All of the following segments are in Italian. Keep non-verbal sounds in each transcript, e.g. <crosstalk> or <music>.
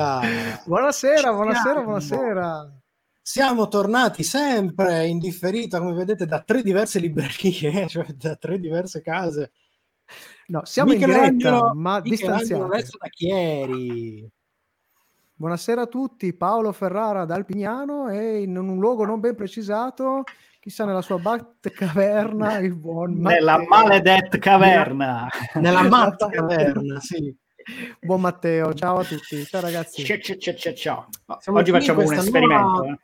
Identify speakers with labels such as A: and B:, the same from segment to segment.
A: La... <laughs>
B: Buonasera, buonasera, buonasera.
A: Siamo tornati sempre in differita, come vedete, da tre diverse librerie, <laughs> cioè da tre diverse case.
B: No, siamo in diretta, ma distanziati.
A: da Chieri.
B: Buonasera a tutti, Paolo Ferrara dal Pignano e in un luogo non ben precisato, chissà nella sua Batcaverna, il buon
C: Matteo. Nella maledetta caverna.
A: Nella matta <laughs> caverna, sì.
B: Buon Matteo, ciao a tutti, ciao ragazzi.
C: Ciao, ciao, ciao, ciao. Oggi facciamo un esperimento. Eh.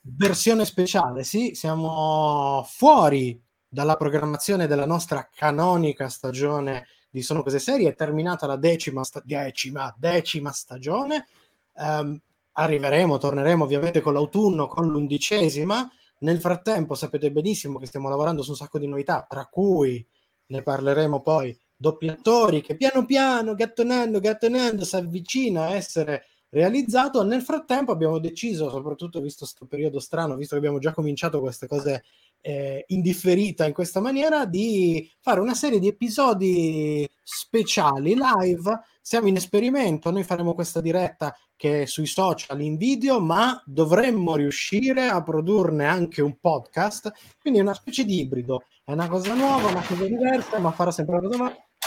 A: Versione speciale, sì, siamo fuori dalla programmazione della nostra canonica stagione di Sono Cose Serie, è terminata la decima, sta- decima, decima stagione, um, arriveremo, torneremo ovviamente con l'autunno, con l'undicesima, nel frattempo sapete benissimo che stiamo lavorando su un sacco di novità, tra cui ne parleremo poi doppiatori che piano piano, gattonando, gattonando, si avvicina a essere realizzato. Nel frattempo abbiamo deciso, soprattutto visto questo periodo strano, visto che abbiamo già cominciato queste cose eh, indifferita in questa maniera, di fare una serie di episodi speciali live. Siamo in esperimento, noi faremo questa diretta che è sui social in video, ma dovremmo riuscire a produrne anche un podcast, quindi è una specie di ibrido. È una cosa nuova, una cosa diversa, ma farà sempre la cosa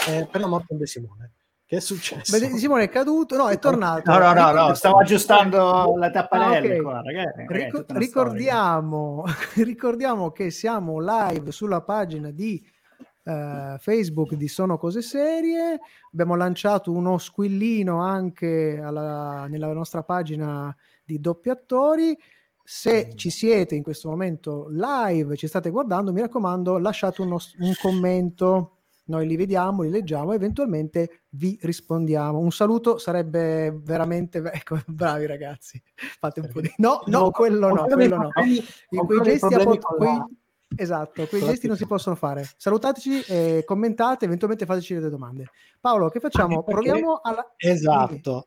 A: eh, per la morte di Simone. Che è successo?
B: Beh, Simone è caduto, no, è tornato.
C: No, no, no, no stavo aggiustando la tapparella. Ah, okay. qua, ragazzi,
B: ragazzi, Ricor- ricordiamo, <laughs> ricordiamo che siamo live sulla pagina di uh, Facebook di Sono Cose Serie. Abbiamo lanciato uno squillino anche alla, nella nostra pagina di doppi attori. Se ci siete in questo momento live, ci state guardando, mi raccomando, lasciate uno, un commento noi li vediamo, li leggiamo e eventualmente vi rispondiamo. Un saluto sarebbe veramente <laughs> ecco, bravi ragazzi. Fate un po' di No, no, quello no, quello no. In quei gesti a pot- quei... Esatto, quei gesti non si possono fare. Salutateci, eh, commentate, eventualmente fateci delle domande. Paolo, che facciamo? Proviamo alla
A: Esatto.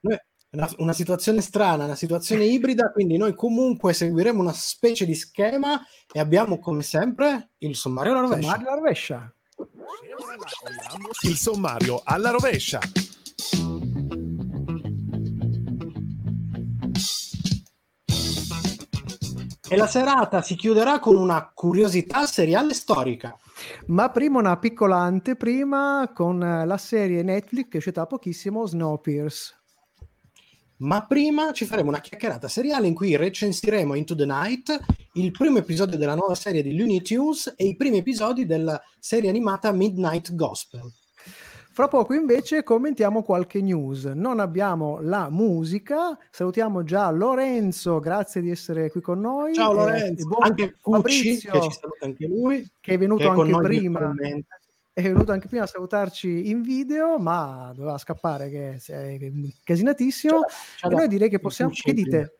A: Una, una, situazione strana, una situazione ibrida, quindi noi comunque seguiremo una specie di schema e abbiamo come sempre il sommario alla rovescia.
B: Sommario alla rovescia.
D: Il sommario alla rovescia.
A: E la serata si chiuderà con una curiosità seriale storica.
B: Ma prima una piccola anteprima con la serie Netflix che è uscita da pochissimo, Snowpiercer.
A: Ma prima ci faremo una chiacchierata seriale in cui recensiremo Into the Night, il primo episodio della nuova serie di Looney Tunes e i primi episodi della serie animata Midnight Gospel.
B: Fra poco invece commentiamo qualche news. Non abbiamo la musica. Salutiamo già Lorenzo, grazie di essere qui con noi.
A: Ciao Lorenzo, eh, anche Cucci, che ci saluta anche lui,
B: che è venuto che anche prima è venuto anche prima a salutarci in video, ma doveva scappare che è casinatissimo. Ciao, e noi direi che possiamo. Che dite?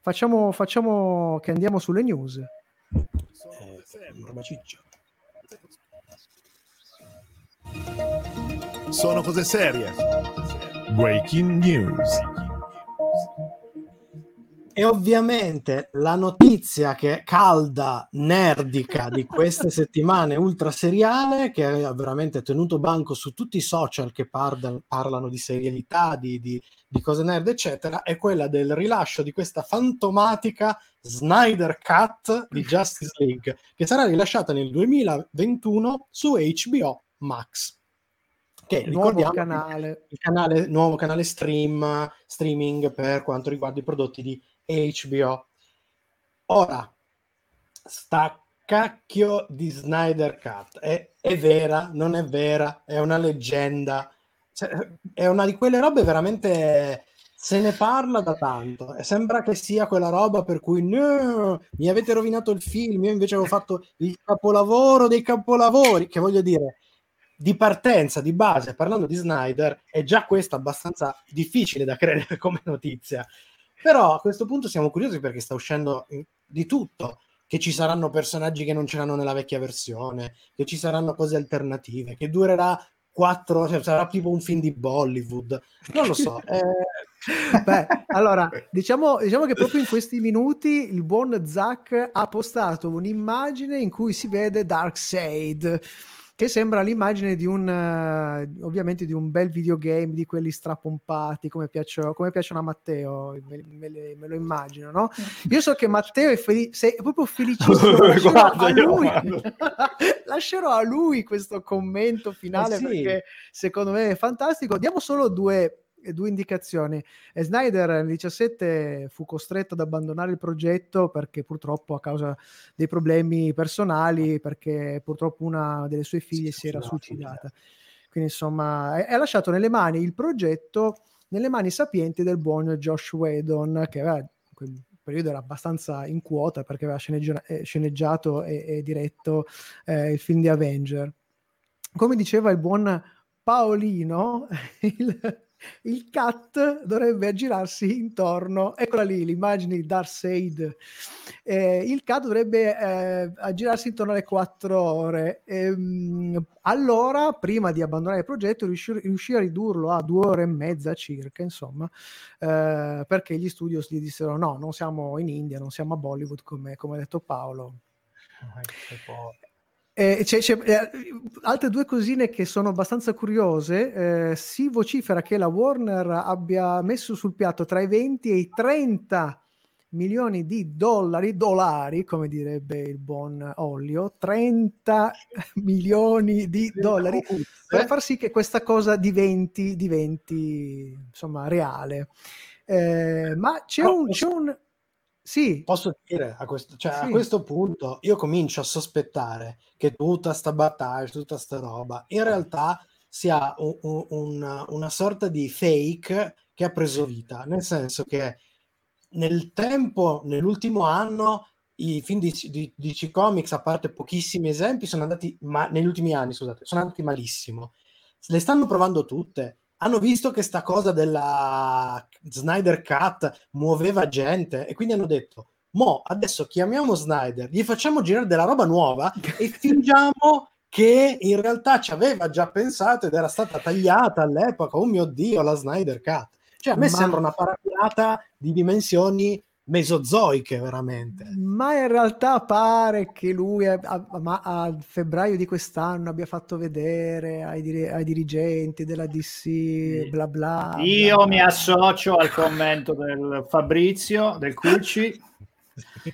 B: Facciamo, facciamo che andiamo sulle news. Eh,
D: Sono cose serie. Breaking news.
A: E ovviamente la notizia che è calda, nerdica di queste <laughs> settimane ultra seriale, che ha veramente tenuto banco su tutti i social che parla, parlano di serialità, di, di, di, cose nerd, eccetera, è quella del rilascio di questa fantomatica Snyder Cut di Justice League, che sarà rilasciata nel 2021 su HBO Max che il nuovo canale. il canale, nuovo canale stream, streaming per quanto riguarda i prodotti di HBO. Ora, sta cacchio di Snyder Cut è, è vera, non è vera, è una leggenda, cioè, è una di quelle robe veramente se ne parla da tanto e sembra che sia quella roba per cui no, mi avete rovinato il film, io invece avevo fatto il capolavoro dei capolavori, che voglio dire, di partenza, di base, parlando di Snyder, è già questo abbastanza difficile da credere come notizia. Però a questo punto siamo curiosi perché sta uscendo di tutto, che ci saranno personaggi che non c'erano nella vecchia versione, che ci saranno cose alternative, che durerà quattro, cioè sarà tipo un film di Bollywood, non lo so. Eh... <laughs>
B: Beh, allora, diciamo, diciamo, che proprio in questi minuti il buon Zack ha postato un'immagine in cui si vede Darkseid che sembra l'immagine di un uh, ovviamente di un bel videogame di quelli strapompati come, piaccio, come piacciono a Matteo me, me, me, lo immagino no? io so che Matteo è, felice è proprio felicissimo <laughs> lascerò, a lui, <laughs> lascerò a lui questo commento finale eh sì. perché secondo me è fantastico diamo solo due due indicazioni. E Snyder nel 17 fu costretto ad abbandonare il progetto perché purtroppo a causa dei problemi personali, perché purtroppo una delle sue figlie si, si era suicidata. Quindi insomma, ha lasciato nelle mani il progetto, nelle mani sapienti del buon Josh Whedon, che aveva in quel periodo era abbastanza in quota perché aveva sceneggi- eh, sceneggiato e, e diretto eh, il film di Avenger. Come diceva il buon Paolino, <laughs> il, il cat dovrebbe aggirarsi intorno, eccola lì l'immagine di Darkseid, eh, il cat dovrebbe eh, aggirarsi intorno alle 4 ore. Ehm, allora, prima di abbandonare il progetto, riuscì, riuscì, a ridurlo a due ore e mezza circa, insomma, eh, perché gli studios gli dissero no, non siamo in India, non siamo a Bollywood, come, come ha detto Paolo. Oh, eh, c'è, c'è, eh, altre due cosine che sono abbastanza curiose. Eh, si vocifera che la Warner abbia messo sul piatto tra i 20 e i 30 milioni di dollari, dollari, come direbbe il buon Olio, 30 <laughs> milioni di dollari per far sì che questa cosa diventi, diventi insomma, reale. Eh, ma c'è un, c'è un sì.
A: Posso dire a questo, cioè, sì. a questo punto io comincio a sospettare che tutta sta battaglia, tutta sta roba, in realtà sia un, un, una, una sorta di fake che ha preso vita, nel senso che nel tempo, nell'ultimo anno, i film di, di, di DC Comics, a parte pochissimi esempi, sono andati, ma negli ultimi anni, scusate, sono andati malissimo. Le stanno provando tutte hanno visto che sta cosa della Snyder Cut muoveva gente e quindi hanno detto mo adesso chiamiamo Snyder, gli facciamo girare della roba nuova e <laughs> fingiamo che in realtà ci aveva già pensato ed era stata tagliata all'epoca, oh mio Dio, la Snyder Cut. Cioè a me Ma... sembra una paraculata di dimensioni mesozoiche veramente.
B: Ma in realtà pare che lui a, a, a febbraio di quest'anno abbia fatto vedere ai, dir- ai dirigenti della DC, bla bla.
C: Io
B: bla,
C: mi associo al commento del Fabrizio, del Culci,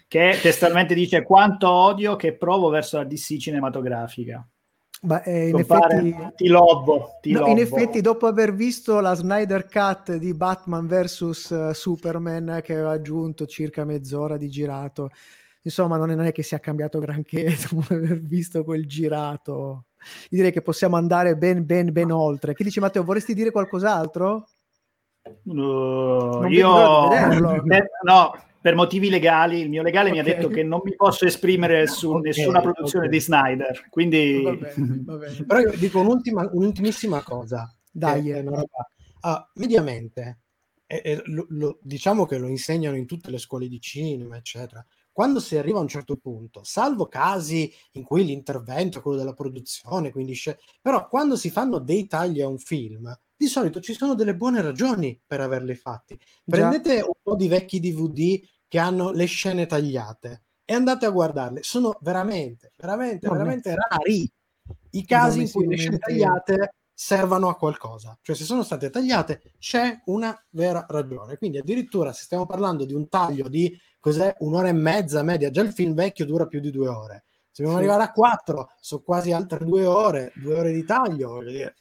C: che testualmente dice quanto odio che provo verso la DC cinematografica.
B: Beh, eh, in, effetti,
C: ti lobbo, ti
B: no,
C: lobbo.
B: in effetti, dopo aver visto la Snyder Cut di Batman vs uh, Superman, che aveva aggiunto circa mezz'ora di girato, insomma, non è, non è che sia cambiato granché <laughs> dopo aver visto quel girato. Io direi che possiamo andare ben, ben, ben oltre. Che dici, Matteo? Vorresti dire qualcos'altro?
C: Uh, io <laughs> no, per motivi legali, il mio legale okay. mi ha detto che non mi posso esprimere <laughs> su okay, nessuna produzione okay. di Snyder. Quindi,
A: va bene, va bene. <laughs> però io dico un'ultima, un'ultimissima cosa. Dai, roba. Ah, mediamente, eh, eh, lo, lo, diciamo che lo insegnano in tutte le scuole di cinema, eccetera. Quando si arriva a un certo punto, salvo casi in cui l'intervento è quello della produzione, quindi sc- però quando si fanno dei tagli a un film, di solito ci sono delle buone ragioni per averli fatti. Prendete Già. un po' di vecchi DVD che hanno le scene tagliate e andate a guardarle. Sono veramente, veramente, veramente rari i casi in cui le scene tagliate servano a qualcosa. Cioè, se sono state tagliate, c'è una vera ragione. Quindi, addirittura, se stiamo parlando di un taglio di cos'è un'ora e mezza media, già il film vecchio dura più di due ore. Se dobbiamo sì. arrivare a quattro, sono quasi altre due ore, due ore di taglio. Voglio dire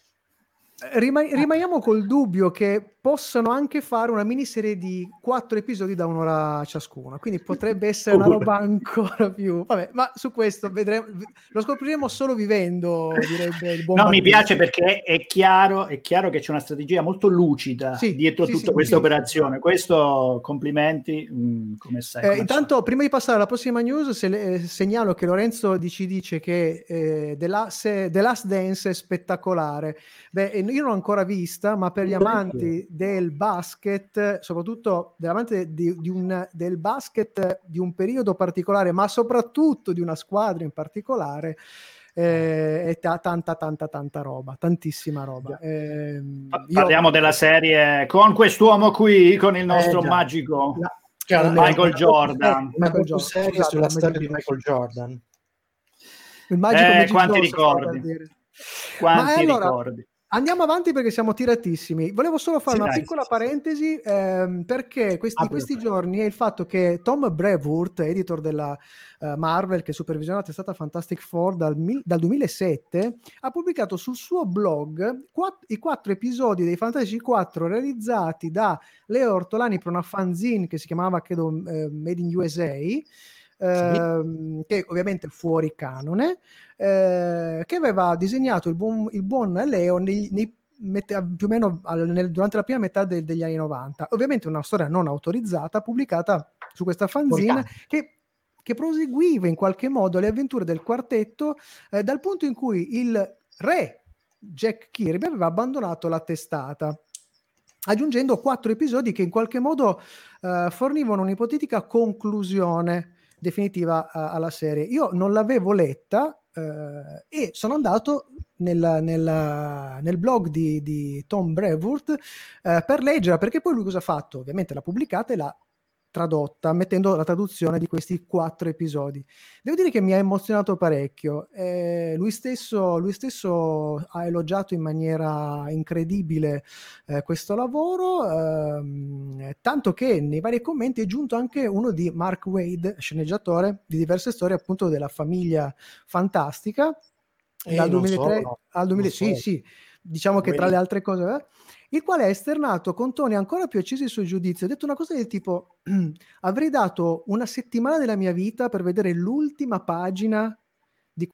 B: Rima- rimaniamo col dubbio che possono anche fare una miniserie di quattro episodi da un'ora ciascuno, quindi potrebbe essere <laughs> una roba ancora più... Vabbè, ma su questo vedremo, lo scopriremo solo vivendo, direbbe il buon
C: No, mi piace perché è chiaro, è chiaro che c'è una strategia molto lucida sì, dietro sì, tutta sì, questa operazione. Questo, complimenti, mh, mm, come sai.
B: Eh, intanto, prima di passare alla prossima news, se le, eh, segnalo che Lorenzo ci dice che eh, The, Last, The Last Dance è spettacolare. Beh, io non l'ho ancora vista, ma per gli amanti del basket, soprattutto dell'amante di, di un, del basket di un periodo particolare, ma soprattutto di una squadra in particolare, eh, è t- tanta tanta tanta roba tantissima roba. Eh,
C: parliamo io... della serie con quest'uomo qui con il nostro eh, magico la... Cioè, Michael Jordan.
A: Michael Jordan serie esatto, sulla storia di Michael Jordan.
C: Il magico eh, quanti ricordi? quanti allora, ricordi
B: Andiamo avanti perché siamo tiratissimi. Volevo solo fare sì, una dai, piccola sì, parentesi ehm, perché questi, ah, questi giorni è il fatto che Tom Brevoort, editor della uh, Marvel che supervisiona la testata Fantastic Four dal, dal 2007, ha pubblicato sul suo blog quatt- i quattro episodi dei Fantasy 4 realizzati da Leo Ortolani per una fanzine che si chiamava credo uh, Made in USA ehm, che ovviamente è fuori canone, eh, che aveva disegnato il buon, il buon Leo nei, nei Mette, più o meno al, nel, durante la prima metà de, degli anni 90. Ovviamente una storia non autorizzata, pubblicata su questa fanzina che, che, proseguiva in qualche modo le avventure del quartetto eh, dal punto in cui il re Jack Kirby aveva abbandonato la testata aggiungendo quattro episodi che in qualche modo eh, fornivano un'ipotetica conclusione definitiva a, alla serie. Io non l'avevo letta eh, e sono andato nel, nel, nel blog di, di Tom Brevoort eh, per leggerla, perché poi lui cosa ha fatto? Ovviamente l'ha pubblicata e l'ha tradotta, mettendo la traduzione di questi quattro episodi. Devo dire che mi ha emozionato parecchio. Eh, lui, stesso, lui, stesso, ha elogiato in maniera incredibile eh, questo lavoro, ehm, tanto che nei vari commenti è giunto anche uno di Mark Wade, sceneggiatore di diverse storie appunto della famiglia fantastica.
A: E dal 2003 so,
B: al 2000, sì, sì, diciamo che tra le altre cose... Eh, il quale ha esternato con toni ancora più accesi il suo giudizio. Ha detto una cosa del tipo: <clears throat> avrei dato una settimana della mia vita per vedere l'ultima pagina di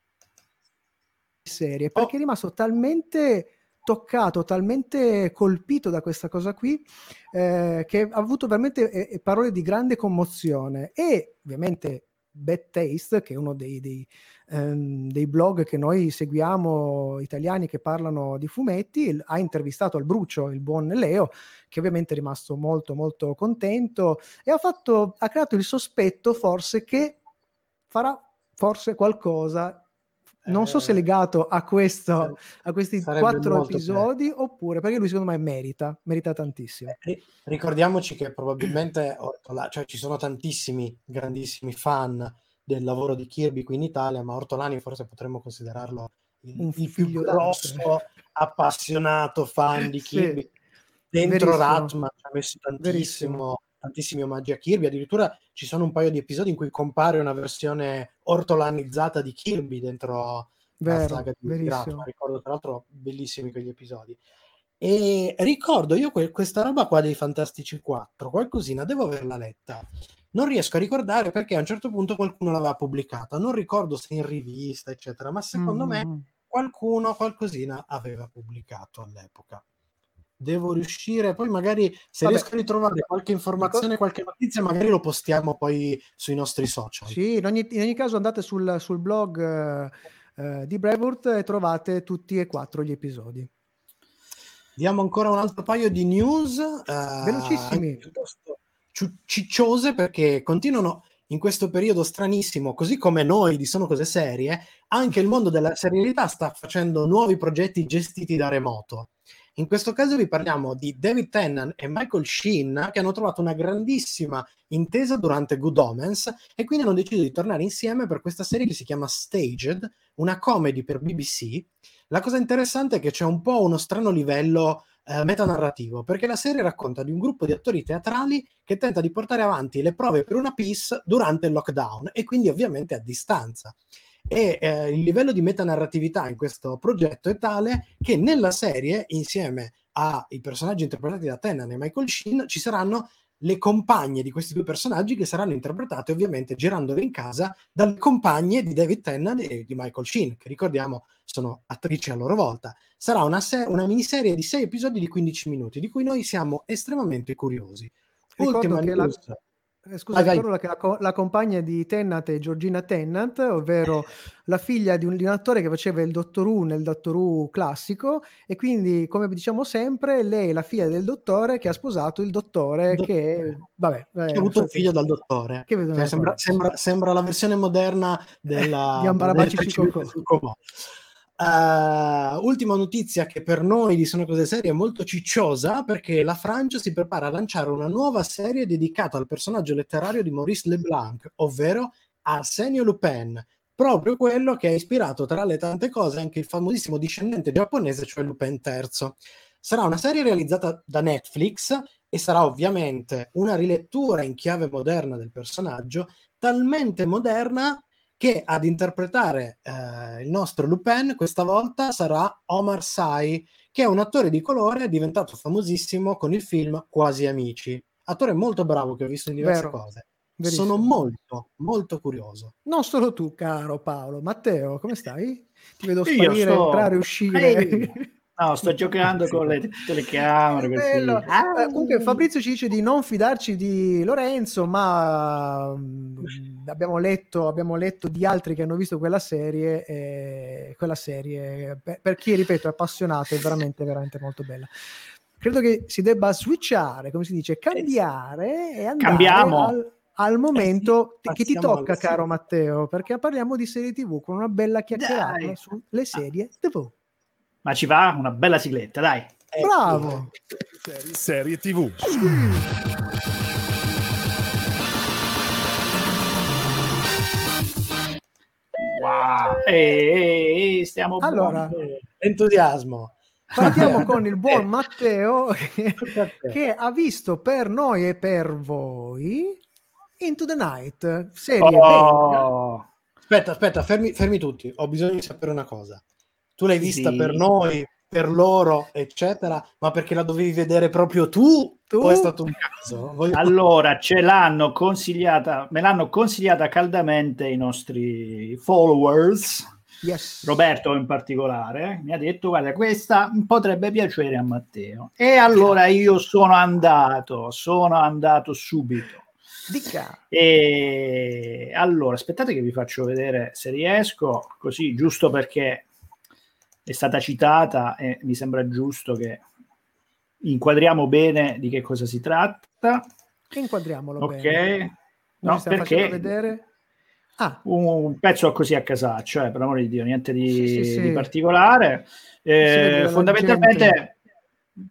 B: serie oh. perché oh. è rimasto talmente toccato, talmente colpito da questa cosa qui, eh, che ha avuto veramente eh, parole di grande commozione e ovviamente Bad Taste, che è uno dei, dei, ehm, dei, blog che noi seguiamo italiani che parlano di fumetti, ha intervistato al brucio il buon Leo, che ovviamente è rimasto molto molto contento e ha, fatto, ha creato il sospetto forse che farà forse qualcosa non so se è eh, legato a, questo, a questi quattro episodi bello. oppure perché lui secondo me merita, merita tantissimo.
A: Eh, ricordiamoci che probabilmente cioè ci sono tantissimi grandissimi fan del lavoro di Kirby qui in Italia, ma Ortolani forse potremmo considerarlo il, il più grosso, appassionato fan di Kirby. Sì, Dentro Ratman ci ha messo tantissimo tantissimi omaggi a Kirby, addirittura ci sono un paio di episodi in cui compare una versione ortolanizzata di Kirby dentro Vero, la saga di Ratman, ricordo tra l'altro bellissimi quegli episodi. E ricordo io que- questa roba qua dei Fantastici 4, qualcosina devo averla letta. Non riesco a ricordare perché a un certo punto qualcuno l'aveva pubblicata, non ricordo se in rivista, eccetera, ma secondo mm-hmm. me qualcuno qualcosina aveva pubblicato all'epoca devo riuscire, poi magari se Vabbè, riesco a ritrovare qualche informazione, qualche notizia, magari lo postiamo poi sui nostri social.
B: Sì, in ogni, in ogni caso andate sul, sul blog uh, uh, di Brevoort e trovate tutti e quattro gli episodi.
A: Diamo ancora un altro paio di news.
B: Uh, Velocissimi.
A: Cicciose perché continuano in questo periodo stranissimo, così come noi di Sono Cose Serie, anche il mondo della serialità sta facendo nuovi progetti gestiti da remoto. In questo caso vi parliamo di David Tennant e Michael Sheen che hanno trovato una grandissima intesa durante Good Omens e quindi hanno deciso di tornare insieme per questa serie che si chiama Staged, una comedy per BBC. La cosa interessante è che c'è un po' uno strano livello eh, metanarrativo, perché la serie racconta di un gruppo di attori teatrali che tenta di portare avanti le prove per una piece durante il lockdown e quindi ovviamente a distanza e eh, il livello di metanarratività in questo progetto è tale che nella serie, insieme ai personaggi interpretati da Tennant e Michael Sheen, ci saranno le compagne di questi due personaggi che saranno interpretate ovviamente girandole in casa dalle compagne di David Tennant e di Michael Sheen, che ricordiamo sono attrici a loro volta. Sarà una, se- una miniserie di sei episodi di 15 minuti, di cui noi siamo estremamente curiosi.
B: Ricordo
A: Ultima
B: che la-
A: news.
B: Eh, Scusa,
A: Vai, vai.
B: che la, la compagna di Tennant è Georgina Tennant, ovvero <laughs> la figlia di un, di un attore che faceva il Dottor Who nel Dottor Who classico e quindi, come diciamo sempre, lei è la figlia del dottore che ha sposato il dottore
A: Il
B: che,
A: dottore.
B: vabbè, eh,
A: Che ha avuto un figlio dal dottore.
B: che
A: Cioè, sembra, sembra- sembra la versione moderna della <laughs>
B: Di Ambarabaci Cicocò.
A: Eh, ultima notizia che per noi di Sono Cose Serie è molto cicciosa perché la Francia si prepara a lanciare una nuova serie dedicata al personaggio letterario di Maurice Leblanc, ovvero Arsenio Lupin, proprio quello che ha ispirato tra le tante cose anche il famosissimo discendente giapponese, cioè Lupin III. Sarà una serie realizzata da Netflix e sarà ovviamente una rilettura in chiave moderna del personaggio, talmente moderna che ad interpretare eh, il nostro Lupin questa volta sarà Omar Sy, che è un attore di colore diventato famosissimo con il film Quasi Amici. Attore molto bravo che ho visto in diverse
B: Vero.
A: cose.
B: Verissimo.
A: Sono molto, molto curioso.
B: Non solo tu, caro Paolo. Matteo, come stai? Ti vedo sparire,
C: sto-
B: entrare, uscire.
C: Ehi! <laughs> No, sto giocando con le telecamere.
B: Bello.
C: Ah!
B: Eh, comunque Fabrizio ci dice di non fidarci di Lorenzo, ma mm, abbiamo letto, abbiamo letto di altri che hanno visto quella serie e quella serie, per, per chi, ripeto, è appassionato, è veramente, veramente molto bella. Credo che si debba switchare, come si dice, cambiare e andare
C: Cambiamo.
B: al, al momento
A: sì,
B: che ti tocca, caro. Matteo, perché parliamo di serie TV con una bella chiacchierata
C: Dai.
B: sulle serie TV.
C: Ma ci va una bella sigletta, dai.
A: Ecco.
B: Bravo!
D: Serie, serie TV.
C: Wow. E, e, stiamo
B: Allora,
C: buoni.
A: Entusiasmo.
B: Partiamo <laughs> con il buon Matteo che, che ha visto per noi e per voi Into the Night, serie.
C: Oh,
A: Aspetta, aspetta, fermi, fermi tutti. Ho bisogno di sapere una cosa. Tu l'hai vista
C: Sì.
A: per noi, per loro, eccetera, ma perché la dovevi vedere proprio tu?
B: Tu?
A: O è stato un caso? Voglio-
C: allora, ce l'hanno consigliata, me l'hanno consigliata caldamente i nostri followers.
B: Yes.
C: Roberto in particolare mi ha detto guarda questa potrebbe piacere a Matteo e allora io sono andato sono andato subito
B: Dica.
C: e allora aspettate che vi faccio vedere se riesco così giusto perché è stata citata e mi sembra giusto che inquadriamo bene di che cosa si tratta
B: Inquadriamolo
C: ok
B: bene.
C: no perché
B: vedere. Ah,
C: un pezzo così a casaccio, eh, per amore di Dio, niente di,
B: Sì, sì, sì.
C: di particolare. Eh, fondamentalmente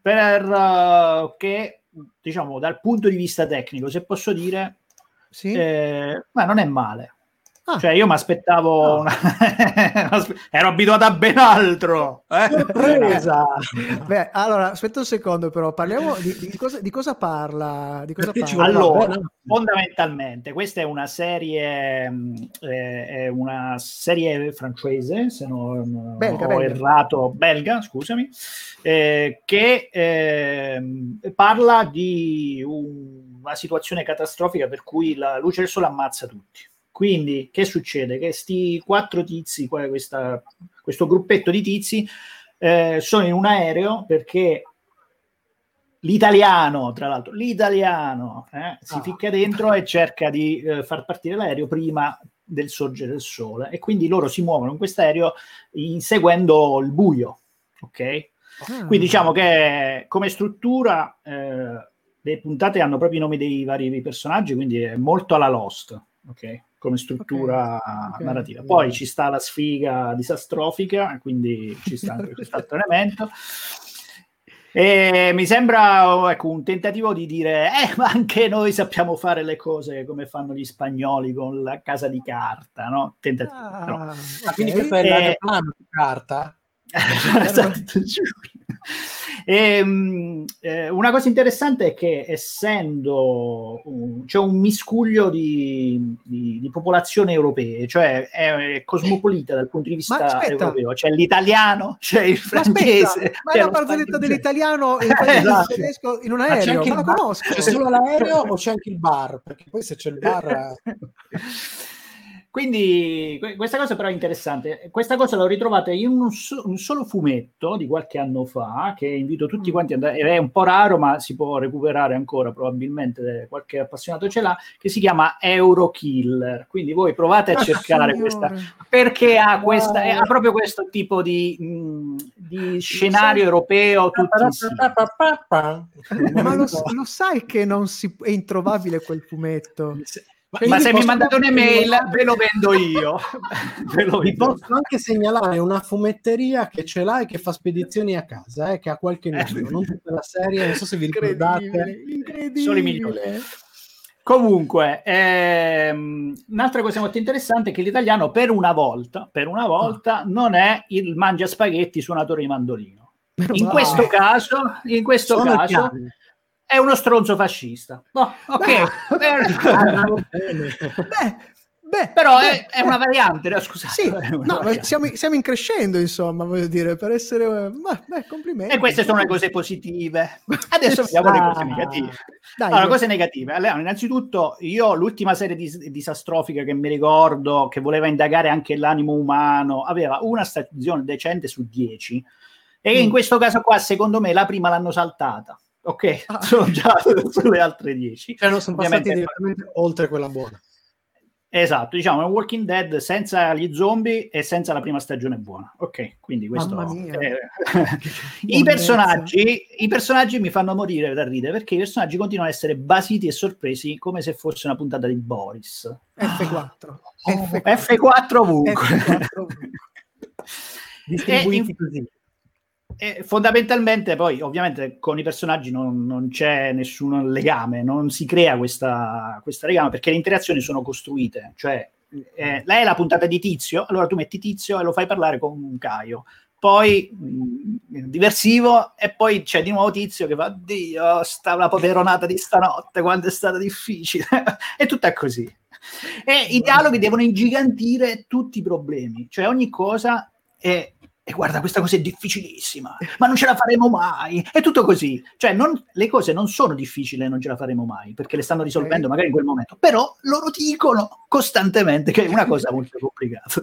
C: per eh, che, diciamo, dal punto di vista tecnico, se posso dire,
B: sì.
C: eh, ma non è male.
B: Ah.
C: Cioè, io mi aspettavo,
A: Ah.
C: una... <laughs> ero abituato a ben altro. eh.
A: Sorpresa! <laughs>
B: Beh, allora, aspetta un secondo, però parliamo di, di cosa, di cosa parla. Di cosa parla?
C: Allora, fondamentalmente, questa è una serie, eh, è una serie francese, se non
B: Belga,
C: ho
B: belga.
C: errato, belga, scusami, eh, che ehm, parla di un- una situazione catastrofica per cui la luce del sole ammazza tutti. Quindi, che succede? Che sti quattro tizi, questa- questo gruppetto di tizi, eh, sono in un aereo perché l'italiano, tra l'altro, l'italiano eh, si
A: Ah.
C: ficca dentro e cerca di eh, far partire l'aereo prima del sorgere del sole e quindi loro si muovono in quest'aereo inseguendo il buio, ok?
B: Ah.
C: Quindi diciamo che come struttura eh, le puntate hanno proprio i nomi dei vari personaggi, quindi è molto alla Lost, ok? Come struttura
B: Ok, ok.
C: narrativa. Poi ci sta la sfiga disastrofica, quindi ci sta anche quest'altro elemento. E mi sembra ecco, un tentativo di dire, eh, ma anche noi sappiamo fare le cose come fanno gli spagnoli con la casa di carta, no? Tentativo.
B: Ah,
C: però.
A: Ah,
B: ok.
A: quindi questo
C: Eh,
A: di carta? <laughs>
C: e, um, eh, una cosa interessante è che essendo um, c'è un miscuglio di, di, di popolazione europee, cioè è, è, cosmopolita dal punto di vista europeo, c'è l'italiano, c'è il francese.
B: Ma, è la barzelletta dell'italiano in, <laughs> esatto. tedesco in un aereo, ma, ma la conosco.
A: C'è solo l'aereo o c'è anche il bar? Perché poi se c'è il bar... <laughs>
C: Quindi questa cosa però è interessante. Questa cosa l'ho ritrovata in un, so- un, solo fumetto di qualche anno fa, che invito tutti mm. quanti ad andare, è un po' raro ma si può recuperare ancora, probabilmente qualche appassionato ce l'ha, che si chiama Eurokiller. Quindi voi provate a ah, cercare signore. questa, perché ha, questa, wow. ha proprio questo tipo di, mh, mm, di scenario europeo <laughs>
B: Ma lo, lo, sai che non si, è introvabile quel fumetto?
C: Ma, ma se mi mandate un'email ve lo vendo io. <laughs> <laughs>
A: ve lo Vi posso anche segnalare una fumetteria che ce l'ha e che fa spedizioni a casa, eh, che ha qualche numero, non tutta la serie, non so se vi ricordate.
B: Incredibile.
C: Comunque, ehm, un'altra cosa molto interessante è che l'italiano per una volta, per una volta ah. non è il mangia spaghetti suonatore di mandolino. In questo caso, in questo Sono caso è uno stronzo fascista. Oh, ok, <laughs> beh, beh, però beh, è, è, una variante, scusate.
B: Sì, <laughs> no, variante. Siamo, siamo, in crescendo, insomma, voglio dire, per essere... Beh, complimenti.
C: E queste sono le cose positive. Adesso vediamo le cose negative. Dai, allora, cose negative. Allora, innanzitutto, io l'ultima serie dis- disastrofica che mi ricordo, che voleva indagare anche l'animo umano, aveva una stagione decente su dieci. E mm. in questo caso qua, secondo me, la prima l'hanno saltata ok, ah. <laughs> sono già sulle altre 10.
A: Cioè, non sono passati direttamente oltre quella buona.
C: Esatto, diciamo è un Walking Dead senza gli zombie e senza la prima stagione buona. Ok, quindi questo è... <laughs> I, personaggi, I personaggi mi fanno morire da ridere perché i personaggi continuano a essere basiti e sorpresi come se fosse una puntata di Boris.
B: F4.
C: F4, F4 ovunque. F4 ovunque. <laughs>
A: Distribuiti in... così.
C: E fondamentalmente poi ovviamente con i personaggi non, non, c'è nessun legame, non si crea questa, questa legame perché le interazioni sono costruite, cioè eh, lei è la puntata di Tizio, allora tu metti Tizio e lo fai parlare con Caio, poi mh, diversivo e poi c'è di nuovo Tizio che fa Dio, sta la poveronata di stanotte, quanto è stata difficile, <laughs> e tutto è così. E i dialoghi devono ingigantire tutti i problemi, cioè ogni cosa è e guarda, questa cosa è difficilissima, ma non ce la faremo mai. È tutto così. Cioè, non, le cose non sono difficili e non ce la faremo mai, perché le stanno risolvendo okay. magari in quel momento. Però loro dicono costantemente che è una <laughs> cosa molto complicata.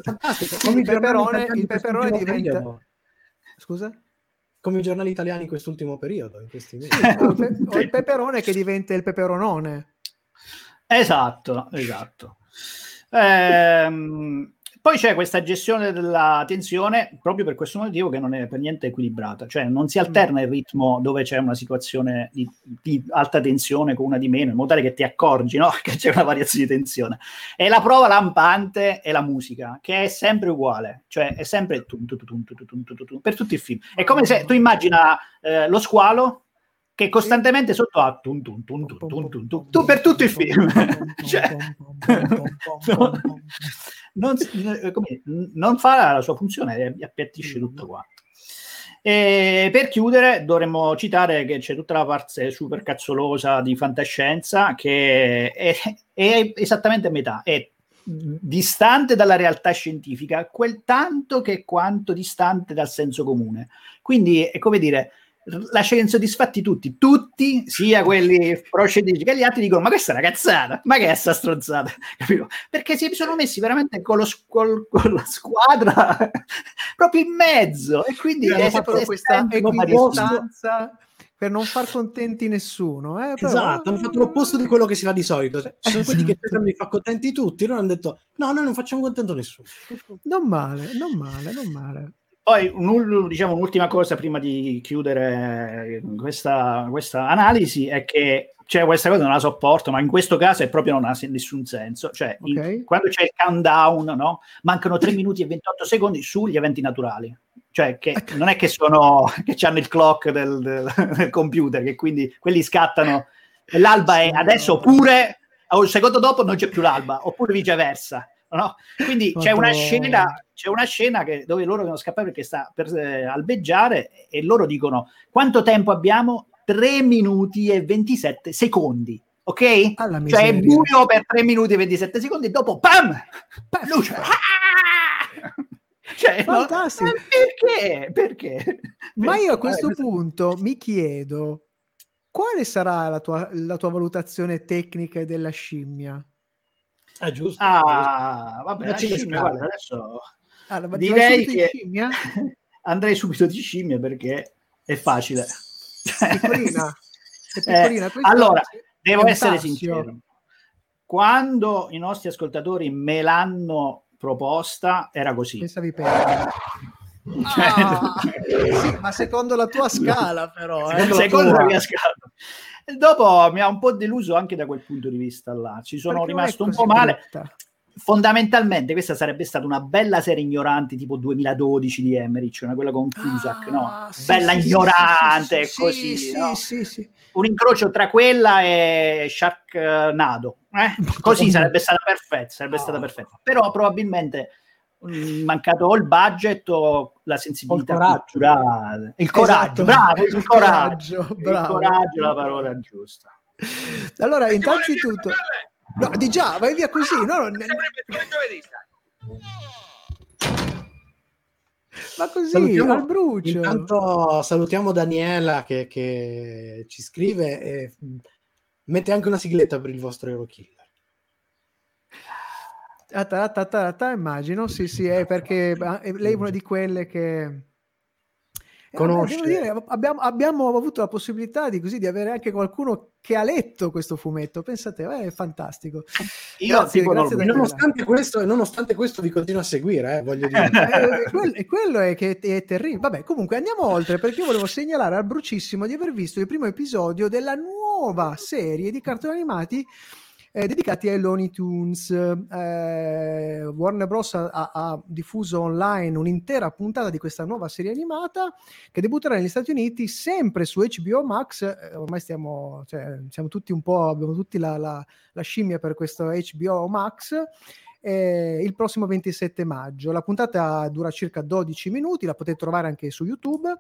B: Come il peperone, il peperone diventa... Scusa?
A: Come i giornali italiani in quest'ultimo periodo, in questi mesi.
B: Sì, o, il pe- o il peperone che diventa il peperonone.
C: Esatto, esatto. Ehm, poi c'è questa gestione della tensione proprio per questo motivo che non è per niente equilibrata, cioè non si alterna il ritmo dove c'è una situazione di, di alta tensione con una di meno, in modo tale che ti accorgi no? <laughs> che c'è una variazione di tensione. E la prova lampante è la musica, che è sempre uguale, cioè è sempre tum, tum, tum, per tutti i film. È come se tu immagina eh, lo squalo che costantemente sotto ha tun tun tun tun tun tun tun, tun per tutto il film. cioè, non, eh, come, non, fa la sua funzione eh, appiattisce tutto quanto. E per chiudere dovremmo citare che c'è tutta la parte super cazzolosa di fantascienza che è, è esattamente a metà, è distante dalla realtà scientifica quel tanto che quanto distante dal senso comune. Quindi è come dire lascia insoddisfatti tutti, tutti, sia quelli procedici che gli altri, dicono: Ma questa è una cazzata, ma che è sta stronzata? <laughs> Capito? Perché si sono messi veramente con, lo, col, con la squadra <laughs> proprio in mezzo, e quindi
B: è proprio questa equidistanza per non far contenti nessuno. Eh?
A: Però... Esatto, hanno fatto l'opposto di quello che si fa di solito. Cioè, sono quelli che cercano di far contenti tutti, loro hanno detto no, noi non facciamo contento nessuno.
B: Non male, non male, non male.
C: Poi un, diciamo, un'ultima cosa prima di chiudere questa, questa, analisi è che cioè, questa cosa non la sopporto, ma in questo caso è proprio non ha nessun senso. Cioè, okay. in, quando c'è il countdown, no? mancano 3 minuti e 28 secondi sugli eventi naturali. Cioè, che non è che sono <laughs> che hanno il clock del, del, del computer, che quindi quelli scattano. L'alba è adesso oppure un secondo dopo non c'è più l'alba, oppure viceversa no? Quindi c'è una, scena, c'è una scena che, dove loro devono scappare perché sta per eh, albeggiare e loro dicono quanto tempo abbiamo? 3 minuti e 27 secondi. Ok? Cioè è buio per 3 minuti e 27 secondi e dopo PAM! Luce! Ah! <laughs> Cioè, Fantastico. No? Perché? Perché?
B: Ma io a questo punto mi chiedo quale sarà la tua, la tua valutazione tecnica della scimmia?
C: Ah, giusto. Ah, vabbè, la scimmia, guarda, adesso allora, direi che andrei subito di scimmia perché è facile. Piccolina. <laughs> È piccolina. Eh, allora, devo essere sincero. Quando i nostri ascoltatori me l'hanno proposta, era così. Pensavi per... <laughs>
B: Ah, sì, ma secondo la tua scala, però.
C: Eh? Secondo la mia scala. E dopo mi ha un po' deluso anche da quel punto di vista là. Ci sono Perché rimasto un po' male. Brutta. Fondamentalmente questa sarebbe stata una bella serie ignorante tipo 2012 di Emmerich, una quella con Cusack, ah, no? Sì, bella sì, ignorante sì, così, no? Un incrocio tra quella e Sharknado. Eh? <laughs> Così sarebbe stata perfetta, sarebbe oh. stata perfetta. Però probabilmente mancato o il budget o la sensibilità o il culturale. Il coraggio, esatto. bravo, il, il coraggio, coraggio bravo. il coraggio è la parola giusta.
B: Allora, innanzitutto... No, di già, vai via così. No, non... Ma così, salutiamo, al brucio.
A: Intanto salutiamo Daniela che, che ci scrive e mette anche una sigletta per il vostro Eurokill.
B: Immagino, sì, sì, è perché lei è una di quelle che eh, conosce. Dire, abbiamo, abbiamo, avuto la possibilità di, così, di avere anche qualcuno che ha letto questo fumetto. Pensate, è fantastico.
A: Io grazie, grazie nonostante, questo, nonostante questo vi continuo a seguire, eh, voglio dire.
B: e, quello, e quello è che è terribile. Vabbè, comunque andiamo oltre perché io volevo segnalare al Brucissimo di aver visto il primo episodio della nuova serie di cartoni animati eh, dedicati ai Looney Tunes. Eh, Warner Bros. Ha, ha, diffuso online un'intera puntata di questa nuova serie animata che debutterà negli Stati Uniti sempre su HBO Max. Eh, ormai stiamo, cioè, siamo tutti un po', abbiamo tutti la, la, la scimmia per questo HBO Max eh, il prossimo 27 maggio. La puntata dura circa 12 minuti, la potete trovare anche su YouTube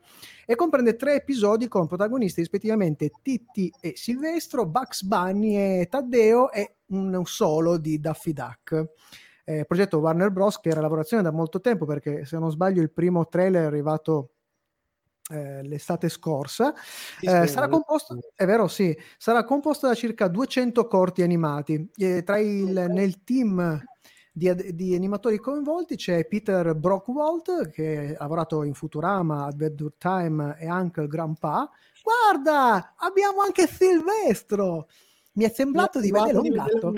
B: e comprende tre episodi con protagonisti rispettivamente Titti e Silvestro, Bugs Bunny e Taddeo e un solo di Daffy Duck. Eh, progetto Warner Bros. che era lavorazione da molto tempo perché se non sbaglio il primo trailer è arrivato eh, l'estate scorsa. Eh, sarà composto, è vero, sì, sarà composto da circa 200 corti animati. Eh, tra il, nel team di, di, animatori coinvolti c'è Peter Brockwald che ha lavorato in Futurama, Adventure Time e anche il Grandpa. Guarda, abbiamo anche Silvestro! Mi è sembrato di vedere un gatto.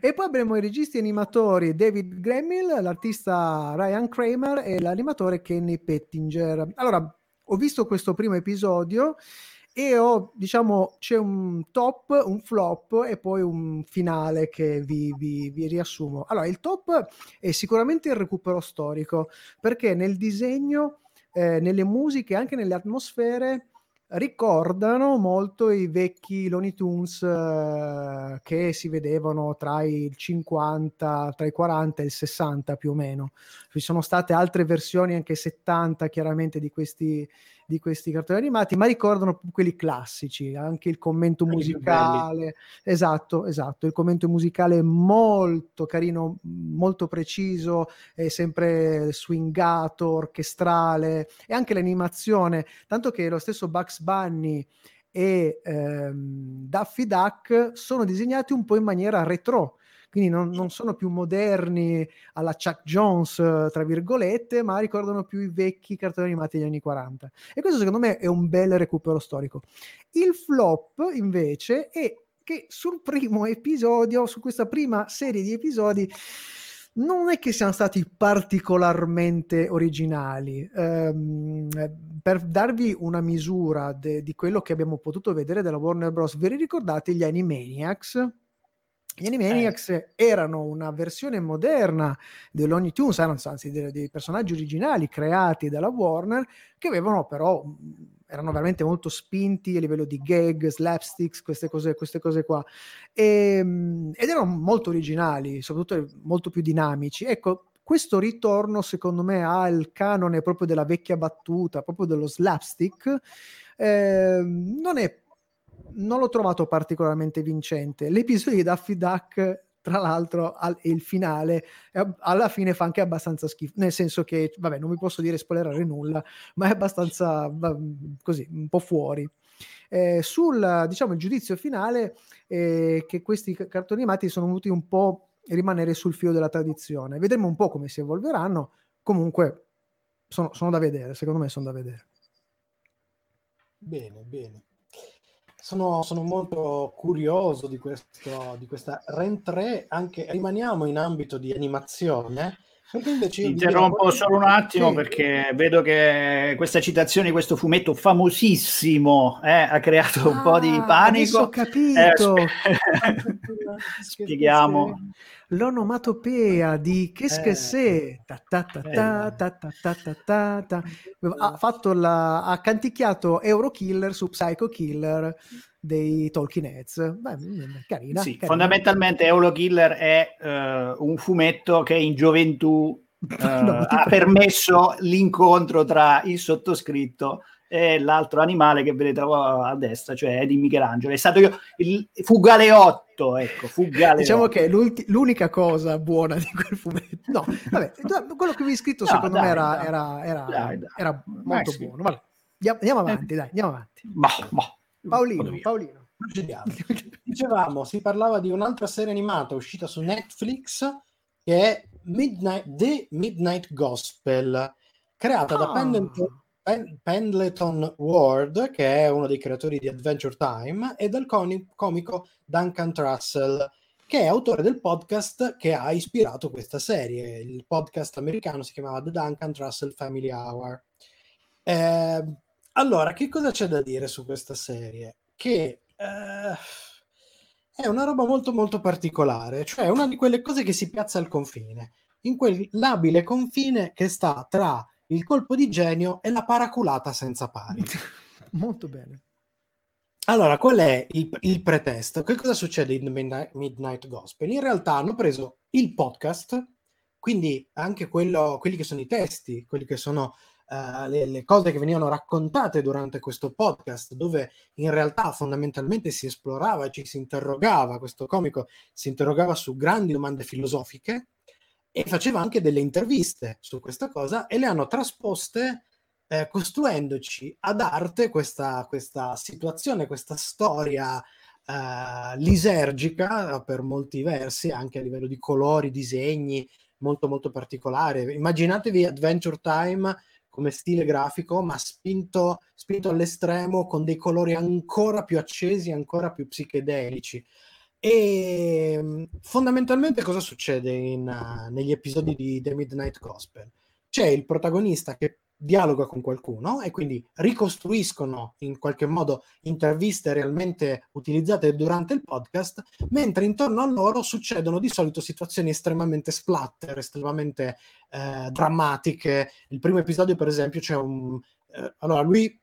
B: e poi abbiamo i registi animatori David Gremmill, l'artista Ryan Kramer e l'animatore Kenny Pettinger. Allora, ho visto questo primo episodio e ho, diciamo, c'è un top, un flop e poi un finale che vi, vi, vi, riassumo. Allora, il top è sicuramente il recupero storico, perché nel disegno, eh, nelle musiche, anche nelle atmosfere, ricordano molto i vecchi Looney Tunes eh, che si vedevano tra i 50, tra i 40 e il 60 più o meno. Ci sono state altre versioni, anche 70 chiaramente, di questi di questi cartoni animati, ma ricordano quelli classici, anche il commento musicale, esatto, esatto, il commento musicale molto carino, molto preciso, è sempre swingato, orchestrale e anche l'animazione, tanto che lo stesso Bugs Bunny e ehm, Daffy Duck sono disegnati un po' in maniera retro, quindi non, non, sono più moderni alla Chuck Jones, tra virgolette, ma ricordano più i vecchi cartoni animati degli anni 40. E questo secondo me è un bel recupero storico. Il flop invece è che sul primo episodio, su questa prima serie di episodi, non è che siano stati particolarmente originali. Um, per darvi una misura de, di quello che abbiamo potuto vedere della Warner Bros., vi ricordate gli Animaniacs? Gli Animaniacs eh. erano una versione moderna dell'Only Tunes, anzi dei, dei, personaggi originali creati dalla Warner, che avevano però erano veramente molto spinti a livello di gag, slapsticks, queste cose, queste cose qua. E, ehm, ed erano molto originali, soprattutto molto più dinamici. Ecco, questo ritorno secondo me ha il canone proprio della vecchia battuta, proprio dello slapstick, eh, non, è, non l'ho trovato particolarmente vincente. L'episodio di Daffy Duck tra l'altro al, il finale alla fine fa anche abbastanza schifo nel senso che vabbè non mi posso dire spoilerare nulla ma è abbastanza così un po' fuori. Eh, sul diciamo il giudizio finale eh, che questi cartoni animati sono venuti un po' rimanere sul filo della tradizione. Vedremo un po' come si evolveranno. Comunque sono, sono da vedere secondo me sono da vedere.
A: Bene bene sono, sono, molto curioso di, questo, di questa rentrée, anche rimaniamo in ambito di animazione.
C: Interrompo video... solo un attimo sì. perché vedo che questa citazione di questo fumetto famosissimo eh, ha creato ah, un po' di ah, panico.
B: Ho capito. Eh, <laughs> <laughs>
C: spieghiamo
B: l'onomatopea di che che se ha fatto la, ha canticchiato Eurokiller su Psycho Killer dei Talking Heads. Beh, carina,
C: sì,
B: carina.
C: fondamentalmente Eurokiller è uh, un fumetto che in gioventù uh, <laughs> no, ha permesso l'incontro tra il sottoscritto e l'altro animale che vedete a destra, cioè di Michelangelo. È stato io, il Fugaleotto, ecco, Fugaleotto.
B: Diciamo che l'unica cosa buona di quel fumetto, no, vabbè, quello che vi ho scritto no, secondo dai, me era, dai, era, era, dai, era molto Maxi. buono. Vabbè, andiamo, avanti, eh. dai, andiamo avanti.
C: Bah, bah.
B: Paolino, Paolino.
A: Dicevamo, si parlava di un'altra serie animata uscita su Netflix che è Midnight, The Midnight Gospel, creata ah. da Pendleton Pen- Pendleton Ward, che è uno dei creatori di Adventure Time, e dal con- comico Duncan Trussell, che è autore del podcast che ha ispirato questa serie. Il podcast americano si chiamava The Duncan Trussell Family Hour. Eh, allora, che cosa c'è da dire su questa serie? Che eh, è una roba molto molto particolare, cioè una di quelle cose che si piazza al confine, in quel labile confine che sta tra il colpo di genio e la paraculata senza pari. <laughs>
B: Molto bene.
A: Allora, qual è il, il, pretesto? Che cosa succede in Midnight, Midnight, Gospel? In realtà hanno preso il podcast, quindi anche quello, quelli che sono i testi, quelli che sono uh, le, le, cose che venivano raccontate durante questo podcast, dove in realtà fondamentalmente si esplorava e ci si interrogava, questo comico si interrogava su grandi domande filosofiche, e faceva anche delle interviste su questa cosa e le hanno trasposte eh, costruendoci ad arte questa, questa situazione, questa storia eh, lisergica per molti versi, anche a livello di colori, disegni, molto molto particolare. Immaginatevi Adventure Time come stile grafico, ma spinto, spinto all'estremo con dei colori ancora più accesi, ancora più psichedelici. E ehm, fondamentalmente cosa succede in, uh, negli episodi di The Midnight Gospel? C'è il protagonista che dialoga con qualcuno e quindi ricostruiscono in qualche modo interviste realmente utilizzate durante il podcast, mentre intorno a loro succedono di solito situazioni estremamente splatter, estremamente eh, drammatiche. Il primo episodio, per esempio, c'è un... Eh, allora, lui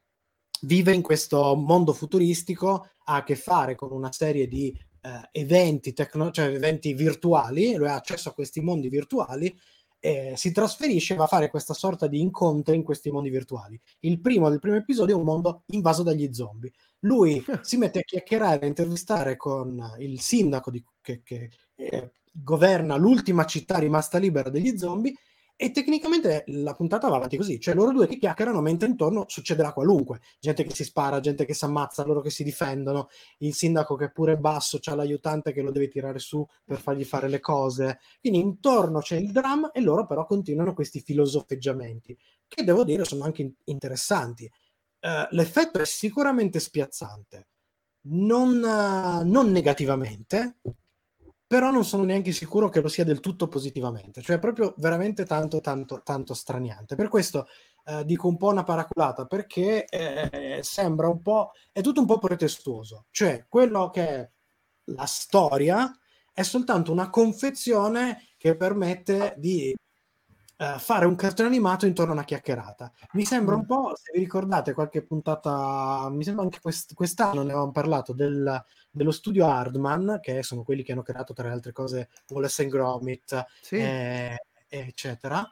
A: vive in questo mondo futuristico, ha a che fare con una serie di eh, eventi, tecno- cioè eventi virtuali, lui ha accesso a questi mondi virtuali, eh, si trasferisce e va a fare questa sorta di incontri in questi mondi virtuali. Il primo del primo episodio è un mondo invaso dagli zombie. Lui <laughs> si mette a chiacchierare, a intervistare con il sindaco di, che, che eh, governa l'ultima città rimasta libera degli zombie e tecnicamente la puntata va avanti così, cioè loro due che chiacchierano mentre intorno succederà qualunque, gente che si spara, gente che si ammazza, loro che si difendono, il sindaco che pure è basso, c'ha l'aiutante che lo deve tirare su per fargli fare le cose, quindi intorno c'è il dramma e loro però continuano questi filosofeggiamenti, che devo dire sono anche interessanti. Uh, l'effetto è sicuramente spiazzante, non, uh, non negativamente, però non sono neanche sicuro che lo sia del tutto positivamente, cioè proprio veramente tanto, tanto, tanto straniante. Per questo eh, dico un po' una paraculata, perché eh, sembra un po', è tutto un po' pretestuoso, cioè quello che è la storia è soltanto una confezione che permette di uh, fare un cartone animato intorno a una chiacchierata. Mi sembra un mm. po', se vi ricordate qualche puntata, mi sembra anche quest- quest'anno ne avevamo parlato del, dello studio Hardman, che sono quelli che hanno creato tra le altre cose Wallace and Gromit, sì. eh, eccetera,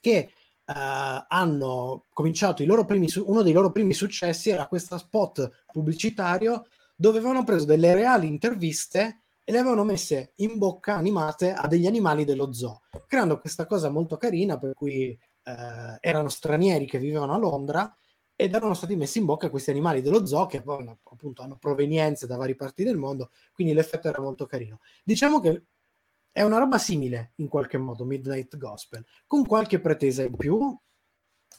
A: che Uh, hanno cominciato i loro primi su- uno dei loro primi successi era questo spot pubblicitario dove avevano preso delle reali interviste e le avevano messe in bocca animate a degli animali dello zoo, creando questa cosa molto carina per cui uh, erano stranieri che vivevano a Londra ed erano stati messi in bocca questi animali dello zoo che poi appunto hanno provenienze da varie parti del mondo, quindi l'effetto era molto carino. Diciamo che è una roba simile in qualche modo, Midnight Gospel, con qualche pretesa in più.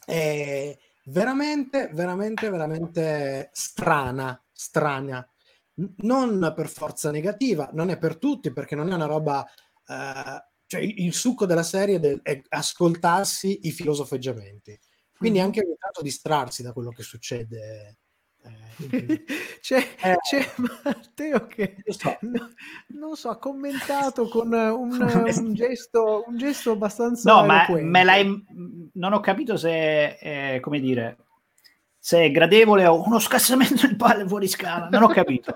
A: È veramente, veramente, veramente strana, strana. Non per forza negativa, non è per tutti, perché non è una roba... Uh, cioè il succo della serie è ascoltarsi i filosofeggiamenti. Quindi mm-hmm. anche ogni tanto distrarsi da quello che succede
B: eh, <laughs> c'è, eh, c'è, Matteo che so. No, non so, ha commentato <laughs> con un, un, gesto, un gesto abbastanza.
C: No, ma me l'hai. Non ho capito se, eh, come dire, se è gradevole o uno scassamento di palle fuori scala. Non ho capito.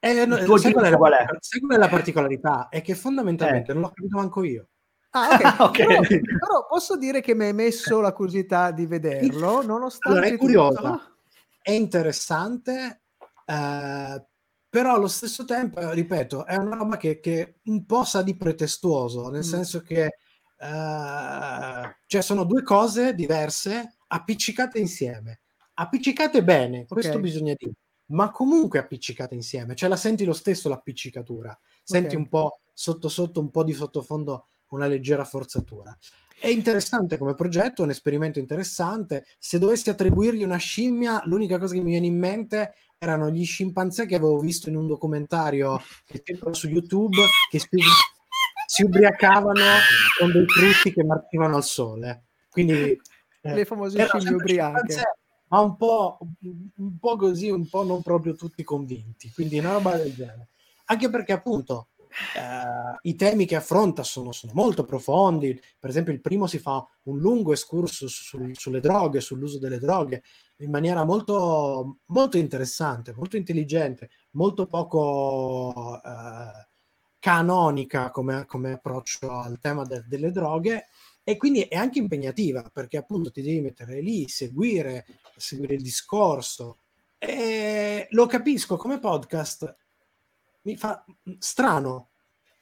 A: Eh, no, sai, qual è la, qual è? sai qual è la particolarità? È che fondamentalmente eh. non l'ho capito manco io.
B: Ah, ok. <laughs> okay. Però, però, posso dire che mi hai messo la curiosità di vederlo, nonostante.
A: Allora, è curiosa. Tutto è interessante, eh, però allo stesso tempo, ripeto, è una roba che, che un po' sa di pretestuoso, nel mm. senso che eh, cioè sono due cose diverse appiccicate insieme. Appiccicate bene, okay. questo bisogna dire, ma comunque appiccicate insieme, cioè la senti lo stesso l'appiccicatura, senti okay. un po' sotto sotto, un po' di sottofondo una leggera forzatura. È interessante come progetto, è un esperimento interessante. Se dovessi attribuirgli una scimmia, l'unica cosa che mi viene in mente erano gli scimpanzé che avevo visto in un documentario che su YouTube che si, si ubriacavano con dei frutti che marcivano al sole. Quindi
B: eh, le famose scimmie ubriache.
A: Ma un po', un po' così, un po' non proprio tutti convinti. Quindi una roba del genere. Anche perché appunto Uh, I temi che affronta sono, sono, molto profondi, per esempio il primo si fa un lungo escursus su, sulle droghe, sull'uso delle droghe, in maniera molto, molto interessante, molto intelligente, molto poco uh, canonica come, come, approccio al tema de, delle droghe e quindi è anche impegnativa perché appunto ti devi mettere lì, seguire, seguire il discorso. E lo capisco come podcast mi fa strano,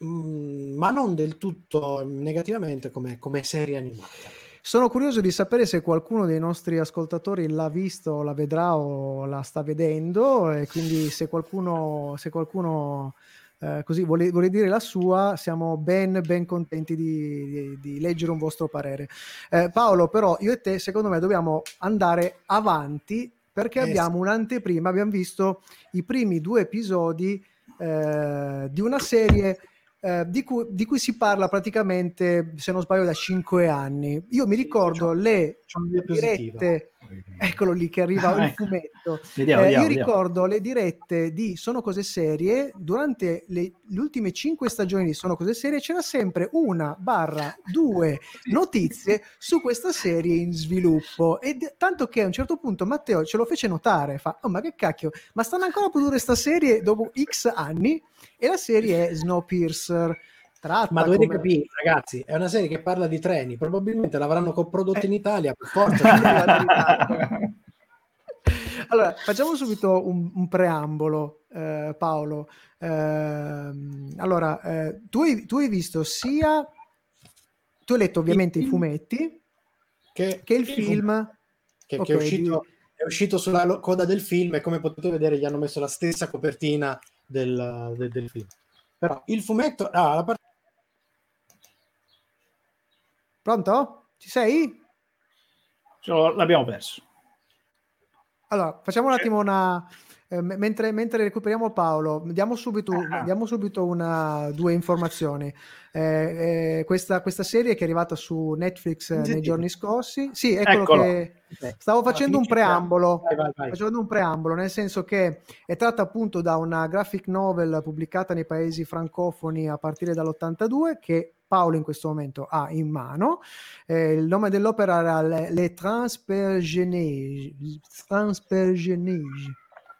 A: mm, ma non del tutto negativamente come, come serie animata.
B: Sono curioso di sapere se qualcuno dei nostri ascoltatori l'ha visto, la vedrà o la sta vedendo e quindi se qualcuno, se qualcuno eh, così vuole, vuole, dire la sua, siamo ben, ben contenti di, di, di leggere un vostro parere. Eh, Paolo, però io e te secondo me dobbiamo andare avanti perché eh, abbiamo un'anteprima, abbiamo visto i primi due episodi eh, di una serie eh, di, cui, di, cui, si parla praticamente, se non sbaglio, da cinque anni. Io mi ricordo le dirette <laughs> Eccolo lì che arriva ah, il ecco. fumetto. Vediamo, eh, vediamo, io vediamo. ricordo le dirette di Sono cose serie, durante le, le, ultime cinque stagioni di Sono cose serie c'era sempre una barra due <laughs> notizie su questa serie in sviluppo. E tanto che a un certo punto Matteo ce lo fece notare, fa, oh ma che cacchio, ma stanno ancora a produrre questa serie dopo X anni? E la serie è Snowpiercer
A: Tratta Ma dovete come... capire, ragazzi, è una serie che parla di treni, probabilmente l'avranno coprodotto eh. in Italia, per forza. <laughs>
B: allora, facciamo subito un, un preambolo, eh, Paolo. Eh, allora, eh, tu hai, tu, hai, visto sia... Tu hai letto ovviamente il, i fumetti, che, che il film...
A: Che, okay, che è, uscito, è, uscito, sulla coda del film e come potete vedere gli hanno messo la stessa copertina del, del, del film. Però il fumetto... Ah, la part-
B: Pronto? Ci sei?
C: l'abbiamo perso.
B: Allora, facciamo un attimo una... Eh, mentre, mentre, recuperiamo Paolo, diamo subito, ah. diamo subito una, due informazioni. Eh, eh, questa, questa, serie che è arrivata su Netflix eh, nei giorni scorsi, sì, eccolo, eccolo. che stavo facendo un preambolo, vai, vai, vai. facendo un preambolo, nel senso che è tratta appunto da una graphic novel pubblicata nei paesi francofoni a partire dall'82 che Paolo in questo momento ha in mano. Eh, il nome dell'opera era Le, Le Transpergenèges, Transpergenèges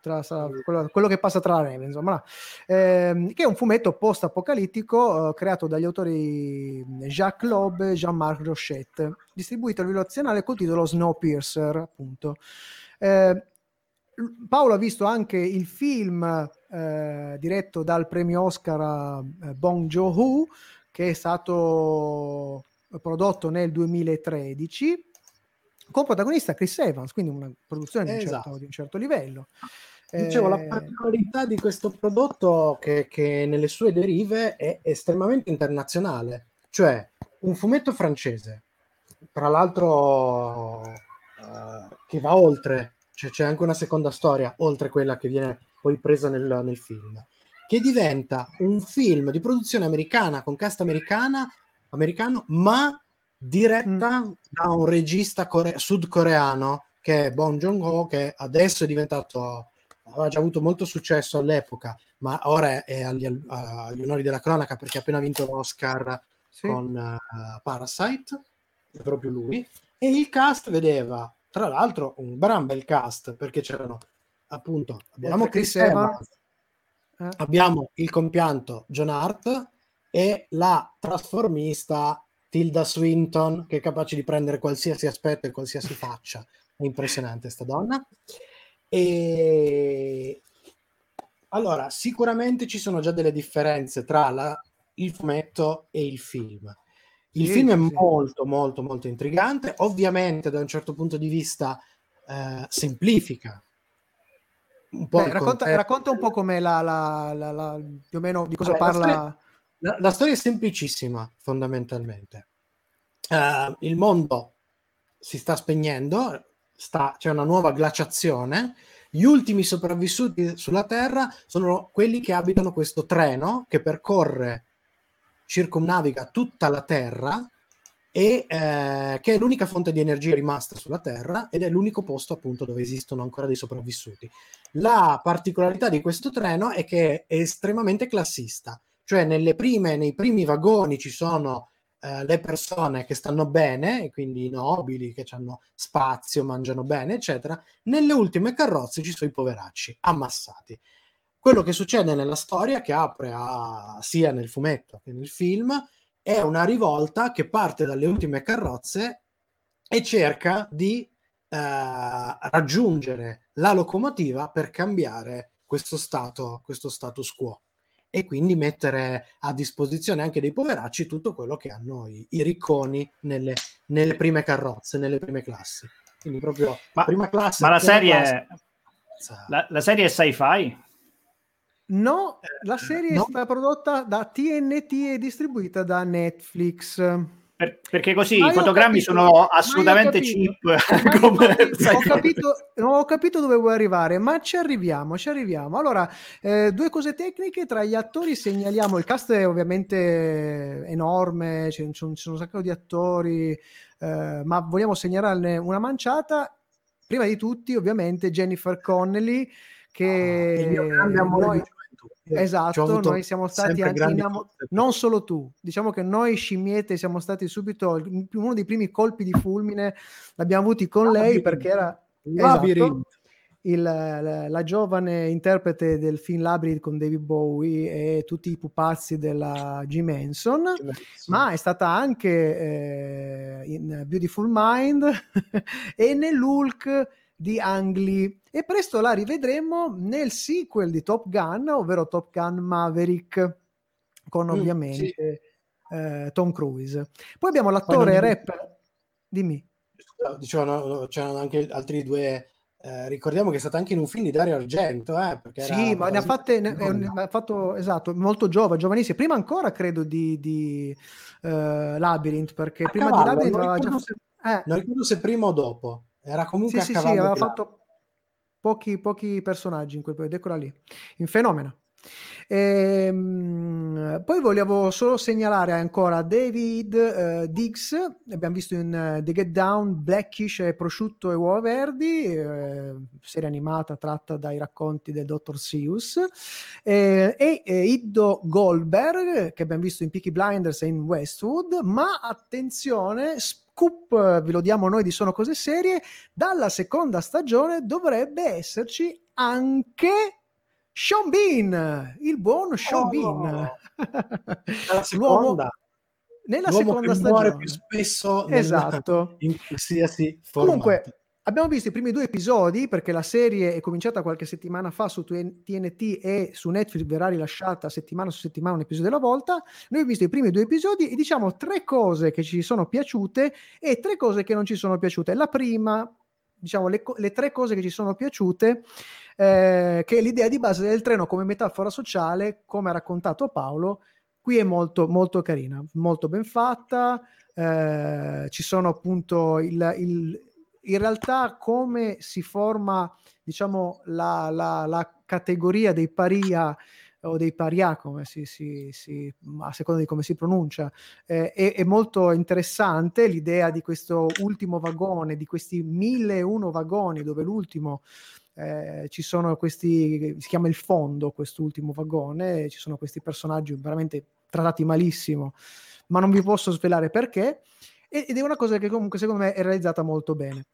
B: tra, quello, quello, che passa tra la neve, insomma, ehm, che è un fumetto post-apocalittico eh, creato dagli autori Jacques Loeb e Jean-Marc Rochette, distribuito a livello nazionale col titolo Snowpiercer, appunto. Eh, Paolo ha visto anche il film eh, diretto dal premio Oscar eh, Bong Joon-ho, che è stato prodotto nel 2013 con protagonista Chris Evans, quindi una produzione di un, certo, esatto. di un certo livello.
A: Dicevo, la eh, particolarità di questo prodotto che, che nelle sue derive è estremamente internazionale, cioè un fumetto francese, tra l'altro uh, che va oltre, cioè c'è anche una seconda storia oltre quella che viene poi presa nel, nel film, che diventa un film di produzione americana con cast americana, americano, ma diretta mm. da un regista core- sudcoreano che è Bong Joon-ho, che adesso è diventato aveva già avuto molto successo all'epoca, ma ora è agli, agli onori della cronaca perché ha appena vinto l'Oscar sì. con uh, Parasite, è proprio lui. E il cast vedeva, tra l'altro, un gran bel cast perché c'erano appunto abbiamo Chris Evans, eh. abbiamo il compianto John Hart e la trasformista Tilda Swinton che è capace di prendere qualsiasi aspetto e qualsiasi faccia. È impressionante sta donna. E allora, sicuramente ci sono già delle differenze tra la, il fumetto e il film. Il sì, film è sì. molto, molto, molto intrigante. Ovviamente, da un certo punto di vista, eh, semplifica
B: un po'. Beh, racconta, racconta, un po' come la, la, la, la, più o meno di cosa Vabbè, parla.
A: La, la, storia è semplicissima, fondamentalmente. Uh, il mondo si sta spegnendo, sta, c'è una nuova glaciazione. Gli ultimi sopravvissuti sulla Terra sono quelli che abitano questo treno che percorre, circumnaviga tutta la Terra e eh, che è l'unica fonte di energia rimasta sulla Terra ed è l'unico posto appunto dove esistono ancora dei sopravvissuti. La particolarità di questo treno è che è estremamente classista, cioè nelle prime, nei primi vagoni ci sono eh, le persone che stanno bene, quindi i nobili che hanno spazio, mangiano bene, eccetera. Nelle ultime carrozze ci sono i poveracci ammassati. Quello che succede nella storia, che apre a, sia nel fumetto che nel film, è una rivolta che parte dalle ultime carrozze e cerca di eh, raggiungere la locomotiva per cambiare questo stato, questo status quo e quindi mettere a disposizione anche dei poveracci tutto quello che hanno i, i ricconi nelle, nelle, prime carrozze, nelle prime classi. Quindi proprio
C: ma,
A: prima classe.
C: Ma la serie, classe, la, la serie è sci-fi?
B: No, la serie no. è stata prodotta da TNT e distribuita da Netflix.
C: Per, perché così i fotogrammi capito, sono assolutamente cheap. <laughs>
B: Come... Ho, capito, non ho capito dove vuoi arrivare, ma ci arriviamo, ci arriviamo. Allora, eh, due cose tecniche, tra gli attori segnaliamo, il cast è ovviamente enorme, ci sono, un sacco di attori, eh, ma vogliamo segnalarne una manciata. Prima di tutti, ovviamente, Jennifer Connelly, che oh, il mio grande amore noi... Esatto, noi siamo stati anche innamo- non solo tu, diciamo che noi scimmiette siamo stati subito uno dei primi colpi di fulmine l'abbiamo avuti con lei perché era esatto, il, la, la, giovane interprete del film Labyrinth con David Bowie e tutti i pupazzi della G. Manson, ma è stata anche eh, in Beautiful Mind <laughs> e nell'Hulk di Ang Lee e presto la rivedremo nel sequel di Top Gun, ovvero Top Gun Maverick, con mm, ovviamente sì. eh, Tom Cruise. Poi abbiamo l'attore Poi rap, dimmi.
A: Dicevo, no, c'erano anche altri due eh, ricordiamo che è stato anche in un film di Dario Argento. Eh,
B: sì, ma ne ha, fatte, ne, ne ha fatto esatto, molto giovane, giovanissimo. Prima ancora credo di, di uh, Labyrinth, perché A prima cavallo, di Labyrinth
A: aveva già. Se, eh. Non ricordo se prima o dopo. Era comunque
B: sì, a sì, sì, aveva fatto pochi, pochi personaggi in quel periodo, eccola lì, in fenomeno. Ehm, poi volevo solo segnalare ancora David eh, Diggs, abbiamo visto in uh, The Get Down, Blackish e Prosciutto e Uova Verdi, eh, serie animata tratta dai racconti del Dr. Seuss, eh, e Iddo Goldberg, che abbiamo visto in Peaky Blinders e in Westwood, ma attenzione, scoop, ve lo diamo noi di Sono Cose Serie, dalla seconda stagione dovrebbe esserci anche sean Bean, il buon sean
A: Oh,
B: Bean.
A: Alla <laughs> seconda.
B: nella
A: L'uomo
B: seconda
A: che muore
B: stagione.
A: più spesso
B: Esatto. <laughs>
A: in qualsiasi formato.
B: Comunque, abbiamo visto i primi due episodi perché la serie è cominciata qualche settimana fa su TNT e su Netflix verrà rilasciata settimana su settimana un episodio alla volta. Noi abbiamo visto i primi due episodi e diciamo tre cose che ci sono piaciute e tre cose che non ci sono piaciute. La prima, diciamo, le, le tre cose che ci sono piaciute, eh, che l'idea di base del treno come metafora sociale, come ha raccontato Paolo, qui è molto, molto carina, molto ben fatta. eh, ci sono appunto il, il- in realtà come si forma diciamo la, la- la categoria dei paria o dei paria come si, si- si- a seconda di come si pronuncia eh, è, è molto interessante l'idea di questo ultimo vagone di questi 1001 vagoni dove l'ultimo eh, ci sono questi si chiama il fondo quest'ultimo vagone ci sono questi personaggi veramente trattati malissimo ma non vi posso svelare perché ed è una cosa che comunque secondo me è realizzata molto bene.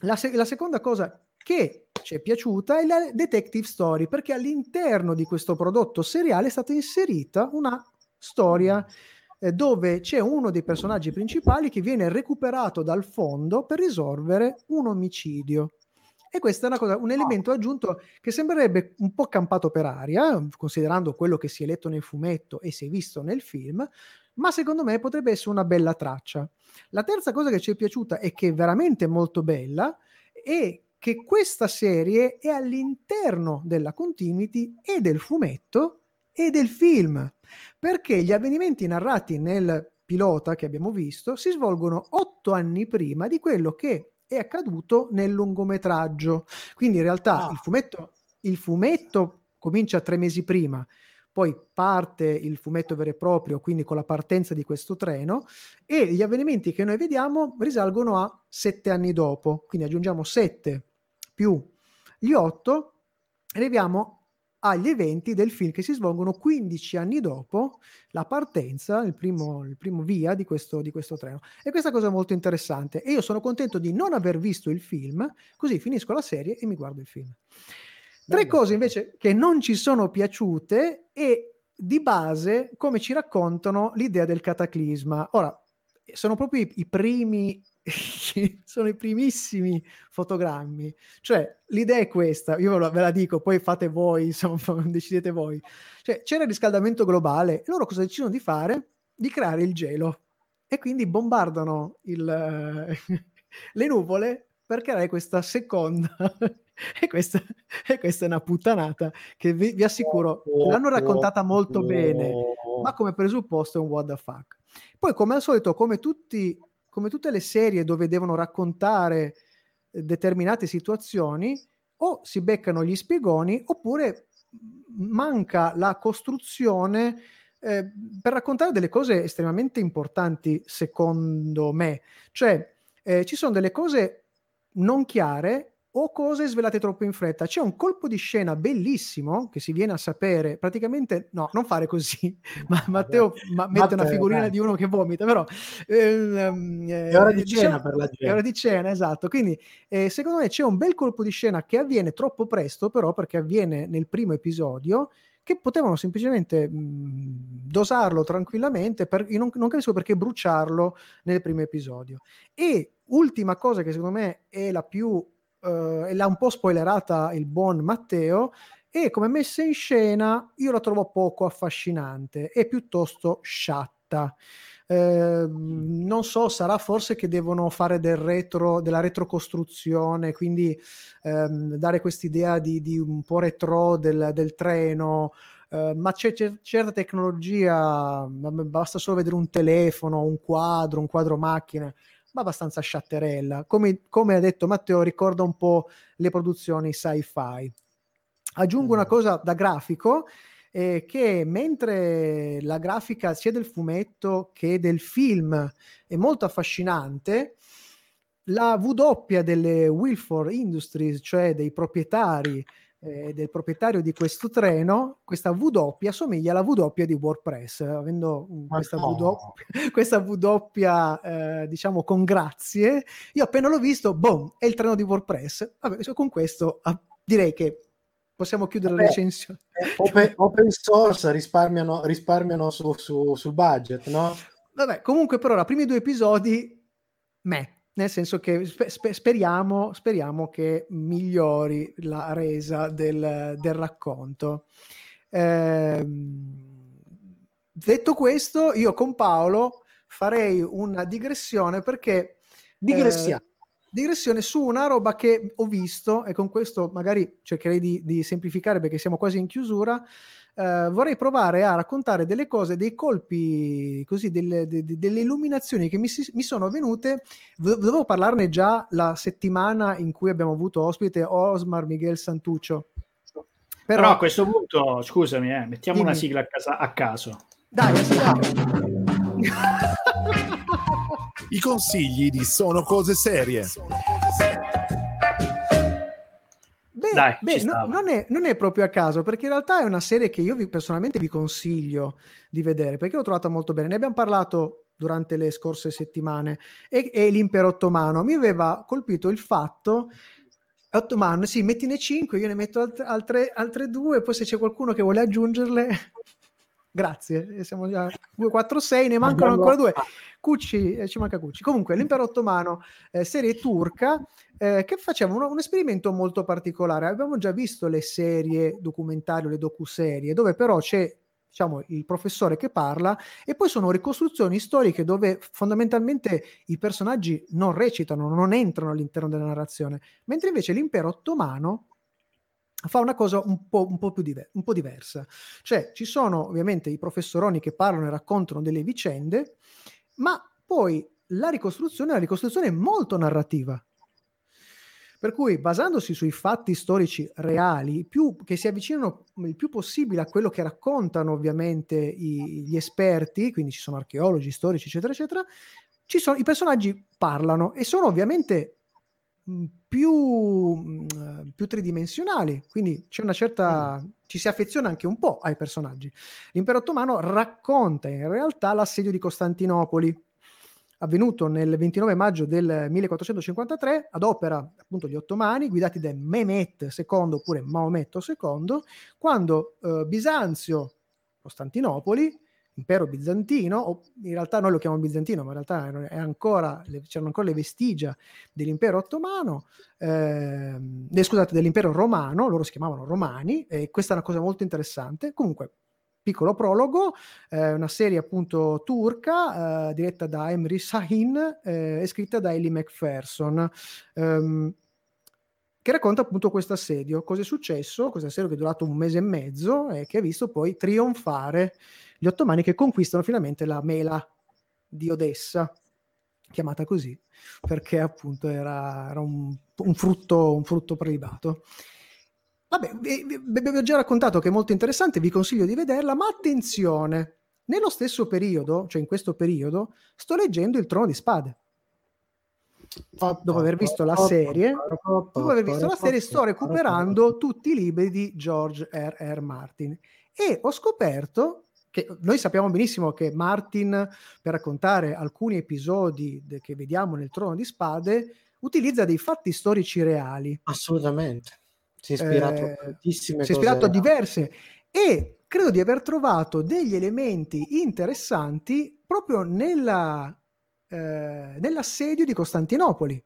B: La, se- la seconda cosa che ci è piaciuta è la detective story, perché all'interno di questo prodotto seriale è stata inserita una storia eh, dove c'è uno dei personaggi principali che viene recuperato dal fondo per risolvere un omicidio. E questo è una cosa, un elemento aggiunto che sembrerebbe un po' campato per aria, considerando quello che si è letto nel fumetto e si è visto nel film, ma secondo me potrebbe essere una bella traccia. La terza cosa che ci è piaciuta e che è veramente molto bella è che questa serie è all'interno della continuity e del fumetto e del film, perché gli avvenimenti narrati nel pilota che abbiamo visto si svolgono otto anni prima di quello che è accaduto nel lungometraggio. Quindi in realtà
A: Ah.
B: il fumetto, il fumetto comincia tre mesi prima, poi parte il fumetto vero e proprio, quindi con la partenza di questo treno, e gli avvenimenti che noi vediamo risalgono a sette anni dopo, quindi aggiungiamo sette più gli otto, arriviamo agli eventi del film che si svolgono 15 anni dopo la partenza, il primo, il primo via di questo, di questo treno. E questa cosa è molto interessante. E io sono contento di non aver visto il film, così finisco la serie e mi guardo il film. Tre
A: Bello.
B: cose invece che non ci sono piaciute e di base come ci raccontano l'idea del cataclisma. Ora, sono proprio i, i primi, <laughs> sono i primissimi fotogrammi. Cioè, l'idea è questa, io ve la, dico, poi fate voi, insomma, <laughs> decidete voi. Cioè, c'era il riscaldamento globale, loro cosa decidono di fare? Di creare il gelo. E quindi bombardano il, <laughs> le nuvole per creare questa seconda. e, questa, e questa è una puttanata che vi, vi assicuro, l'hanno raccontata molto bene, ma come presupposto è un what the fuck. Poi, come al solito, come, tutti, come tutte le serie dove devono raccontare eh, determinate situazioni, o si beccano gli spiegoni oppure manca la costruzione eh, per raccontare delle cose estremamente importanti, secondo me. Cioè, eh, ci sono delle cose non chiare o cose svelate troppo in fretta. C'è un colpo di scena bellissimo che si viene a sapere, praticamente, no, non fare così, <laughs> ma Matteo ma, mette una
A: Matteo,
B: figurina
A: dai.
B: di uno che vomita, però... ehm, eh,
A: È ora di
B: diciamo-
A: cena per la
B: è ora
A: gente.
B: di cena, esatto. Quindi eh, secondo me c'è un bel colpo di scena che avviene troppo presto, però perché avviene nel primo episodio, che potevano semplicemente mh, dosarlo tranquillamente. Per, non, non capisco perché bruciarlo nel primo episodio. E ultima cosa che secondo me è la più, eh, e l'ha un po' spoilerata il buon Matteo, e come messa in scena io la trovo poco affascinante, è piuttosto sciatta. Eh, non so, sarà forse che devono fare del retro, della retrocostruzione, quindi ehm, dare quest'idea di, di un po' retro del, del treno, eh, ma c'è, c'è certa tecnologia, basta solo vedere un telefono, un quadro, un quadro macchina, ma abbastanza sciatterella. Come, come ha detto Matteo, ricorda un po' le produzioni sci-fi. Aggiungo una cosa da grafico, eh, che mentre la grafica sia del fumetto che del film è molto affascinante, la W delle Wilford Industries, cioè dei proprietari eh, del proprietario di questo treno, questa W assomiglia alla W di WordPress, avendo questa, no. w, <laughs> questa W eh, diciamo con grazie. Io appena l'ho visto, boom, è il treno di WordPress. Vabbè, con questo ah, direi che possiamo chiudere Vabbè, la recensione.
A: Open, open source risparmiano, risparmiano su, su, sul budget, no?
B: Vabbè, comunque per ora, i primi due episodi, me nel senso che spe- speriamo, speriamo, che migliori la resa del, del racconto. Eh, detto questo, io con Paolo farei una digressione perché...
A: Digressione. Eh,
B: digressione su una roba che ho visto e con questo magari cercherei di, di semplificare perché siamo quasi in chiusura eh, vorrei provare a raccontare delle cose, dei colpi, così, delle, de, de, delle illuminazioni che mi, si, mi sono venute. Dovevo parlarne già la settimana in cui abbiamo avuto ospite Osmar Miguel Santuccio.
C: Però, Però a questo punto, scusami, eh, mettiamo dimmi. una sigla a, casa, a caso.
B: Dai,
D: I consigli di Sono Cose Serie.
B: Beh, Dai, beh no, non, è, non, è, proprio a caso, perché in realtà è una serie che io vi, personalmente vi consiglio di vedere, perché l'ho trovata molto bene. Ne abbiamo parlato durante le scorse settimane. E, e l'impero ottomano. Mi aveva colpito il fatto ottomano, sì, mettine 5, io ne metto altre, altre, altre due, poi se c'è qualcuno che vuole aggiungerle, grazie, siamo già 2, 4, 6, ne <laughs> mancano ancora due. Cucci, eh, ci manca Cucci. Comunque, l'impero ottomano, eh, serie turca, eh, che faceva un, un, esperimento molto particolare. Abbiamo già visto le serie documentarie, le docuserie, dove però c'è diciamo, il professore che parla e poi sono ricostruzioni storiche dove fondamentalmente i personaggi non recitano, non entrano all'interno della narrazione, mentre invece l'impero ottomano fa una cosa un po', un po' più diver- un po' diversa. Cioè ci sono ovviamente i professoroni che parlano e raccontano delle vicende, ma poi la ricostruzione è una ricostruzione molto narrativa. Per cui, basandosi sui fatti storici reali, più, che si avvicinano il più possibile a quello che raccontano ovviamente i, gli esperti, quindi ci sono archeologi, storici, eccetera, eccetera, sono, i personaggi parlano e sono ovviamente più, più, tridimensionali, quindi c'è una certa, mm. ci si affeziona anche un po' ai personaggi. L'impero ottomano racconta in realtà l'assedio di Costantinopoli, avvenuto nel 29 maggio del 1453 ad opera appunto gli ottomani guidati da Mehmet II oppure Maometto II quando eh, Bisanzio Costantinopoli impero bizantino o in realtà noi lo chiamiamo bizantino ma in realtà ancora, c'erano ancora le vestigia dell'impero ottomano eh, scusate dell'impero romano loro si chiamavano romani e questa è una cosa molto interessante comunque piccolo prologo, eh, una serie appunto turca eh, diretta da Emry Sahin eh, e scritta da Ellie McPherson. Ehm, che racconta appunto questo assedio. Cosa è successo? Questo assedio che è durato un mese e mezzo e che ha visto poi trionfare gli ottomani che conquistano finalmente la mela di Odessa, chiamata così, perché appunto era, era un, un, frutto, un frutto prelibato. Vabbè, vi, vi ho già raccontato che è molto interessante, vi consiglio di vederla, ma attenzione, nello stesso periodo, cioè in questo periodo, sto leggendo Il Trono di Spade. Dopo aver visto la serie, dopo aver visto la serie, sto recuperando tutti i libri di George R. R. Martin e ho scoperto che noi sappiamo benissimo che Martin, per raccontare alcuni episodi de- che vediamo nel Trono di Spade, utilizza dei fatti storici reali.
A: Assolutamente si è ispirato eh, a tantissime
B: si è ispirato a diverse e credo di aver trovato degli elementi interessanti proprio nella, eh, nell'assedio di Costantinopoli.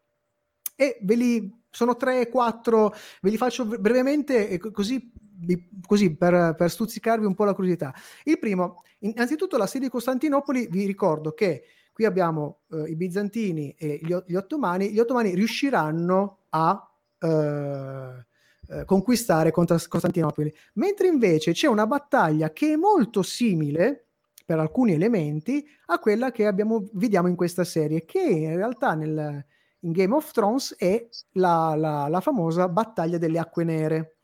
B: E ve li sono tre, quattro, ve li faccio brevemente così, così per, per, stuzzicarvi un po' la curiosità. Il primo, innanzitutto l'assedio di Costantinopoli, vi ricordo che qui abbiamo eh, i bizantini e gli, gli, ottomani, gli ottomani riusciranno a eh, eh, conquistare Costantinopoli, mentre invece c'è una battaglia che è molto simile per alcuni elementi a quella che abbiamo, vediamo in questa serie, che in realtà nel, in Game of Thrones è la, la, la famosa battaglia delle acque nere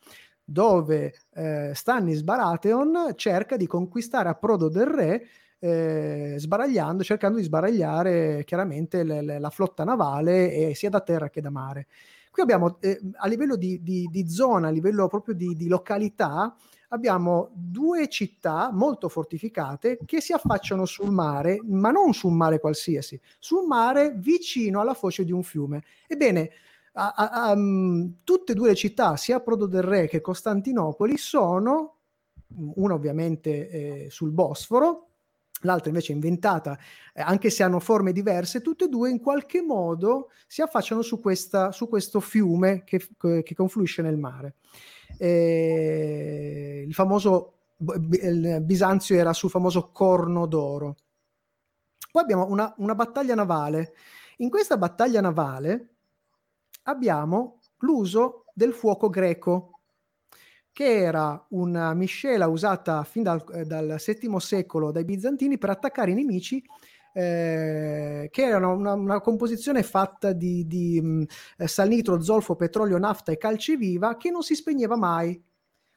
B: dove eh, Stannis Baratheon cerca di conquistare a Prodo del Re eh, sbaragliando, cercando di sbaragliare chiaramente le, le, la flotta navale eh, sia da terra che da mare. Qui abbiamo eh, a livello di, di, di, zona, a livello proprio di, di località, abbiamo due città molto fortificate che si affacciano sul mare, ma non su un mare qualsiasi, su un mare vicino alla foce di un fiume. Ebbene, a, a, a, um, tutte e due le città, sia Prodo del Re che Costantinopoli, sono, una ovviamente eh, sul Bosforo, l'altra invece è inventata, eh, anche se hanno forme diverse, tutte e due in qualche modo si affacciano su, questa, su questo fiume che, che confluisce nel mare. Eh, il famoso il Bisanzio era sul famoso Corno d'Oro. Poi abbiamo una, una battaglia navale. In questa battaglia navale abbiamo l'uso del fuoco greco, che era una miscela usata fin dal, eh, dal VII secolo dai bizantini per attaccare i nemici eh, che erano una, una, composizione fatta di, di mh, mm, eh, salnitro, zolfo, petrolio, nafta e calce viva che non si spegneva mai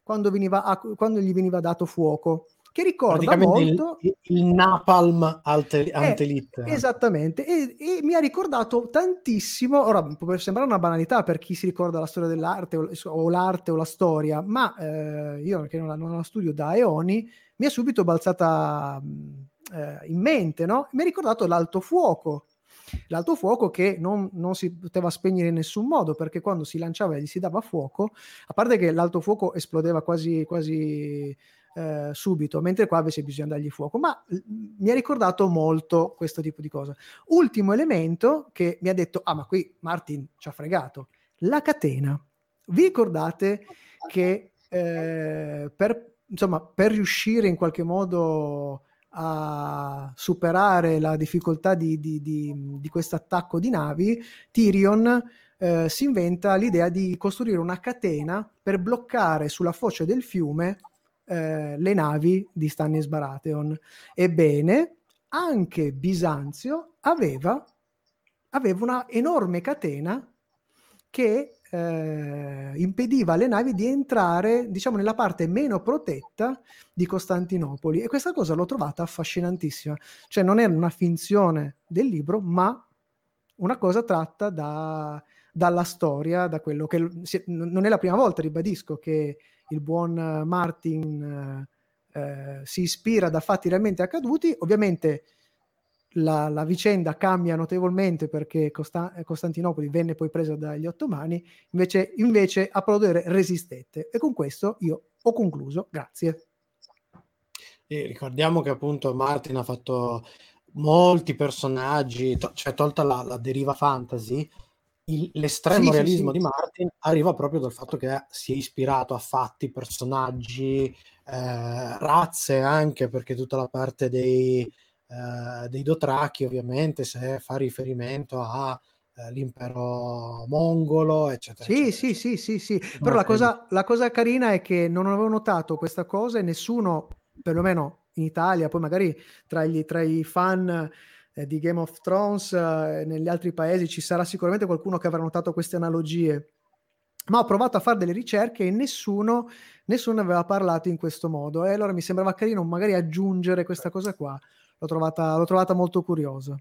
B: quando, veniva, quando gli veniva dato fuoco che ricorda molto
A: il, il napalm ante, antelite.
B: Eh, esattamente, e, e, mi ha ricordato tantissimo, ora può sembrare una banalità per chi si ricorda la storia dell'arte o, o l'arte o la storia, ma eh, io che non la, non la, studio da eoni, mi è subito balzata eh, in mente, no? Mi ha ricordato l'alto fuoco, l'alto fuoco che non, non, si poteva spegnere in nessun modo perché quando si lanciava e gli si dava fuoco, a parte che l'alto fuoco esplodeva quasi, quasi eh, subito, mentre qua invece bisogna dargli fuoco. Ma mi ha ricordato molto questo tipo di cosa. Ultimo elemento che mi ha detto, ah ma qui Martin ci ha fregato, la catena. Vi ricordate che eh, per, insomma, per riuscire in qualche modo a superare la difficoltà di, di, di, di questo attacco di navi, Tyrion eh, si inventa l'idea di costruire una catena per bloccare sulla foce del fiume eh, le navi di Stannis Baratheon. Ebbene, anche Bisanzio aveva, aveva una enorme catena che eh, impediva alle navi di entrare, diciamo, nella parte meno protetta di Costantinopoli. E questa cosa l'ho trovata affascinantissima. Cioè, non è una finzione del libro, ma una cosa tratta da, dalla storia, da quello che non è la prima volta, ribadisco, che il buon eh, Martin eh, eh, si ispira da fatti realmente accaduti. Ovviamente la, la vicenda cambia notevolmente perché Costa- Costantinopoli venne poi presa dagli ottomani, invece, invece a Prodere resistette. E con questo io ho concluso. Grazie.
A: E ricordiamo che appunto Martin ha fatto molti personaggi, to- cioè tolta la, la deriva fantasy, il, l'estremo sì, realismo sì, sì. di Martin arriva proprio dal fatto che si è ispirato a fatti, personaggi, eh, razze anche, perché tutta la parte dei, eh, dei Dotraki ovviamente se fa riferimento all'impero eh, mongolo, eccetera.
B: Sì,
A: eccetera,
B: sì, sì, sì, sì. Però la cosa, la cosa carina è che non avevo notato questa cosa e nessuno, perlomeno in Italia, poi magari tra, gli, tra i fan eh, di Game of Thrones, eh, negli altri paesi ci sarà sicuramente qualcuno che avrà notato queste analogie. Ma ho provato a fare delle ricerche e nessuno, nessuno aveva parlato in questo modo. E allora mi sembrava carino magari aggiungere questa cosa qua. L'ho trovata, l'ho trovata molto curiosa.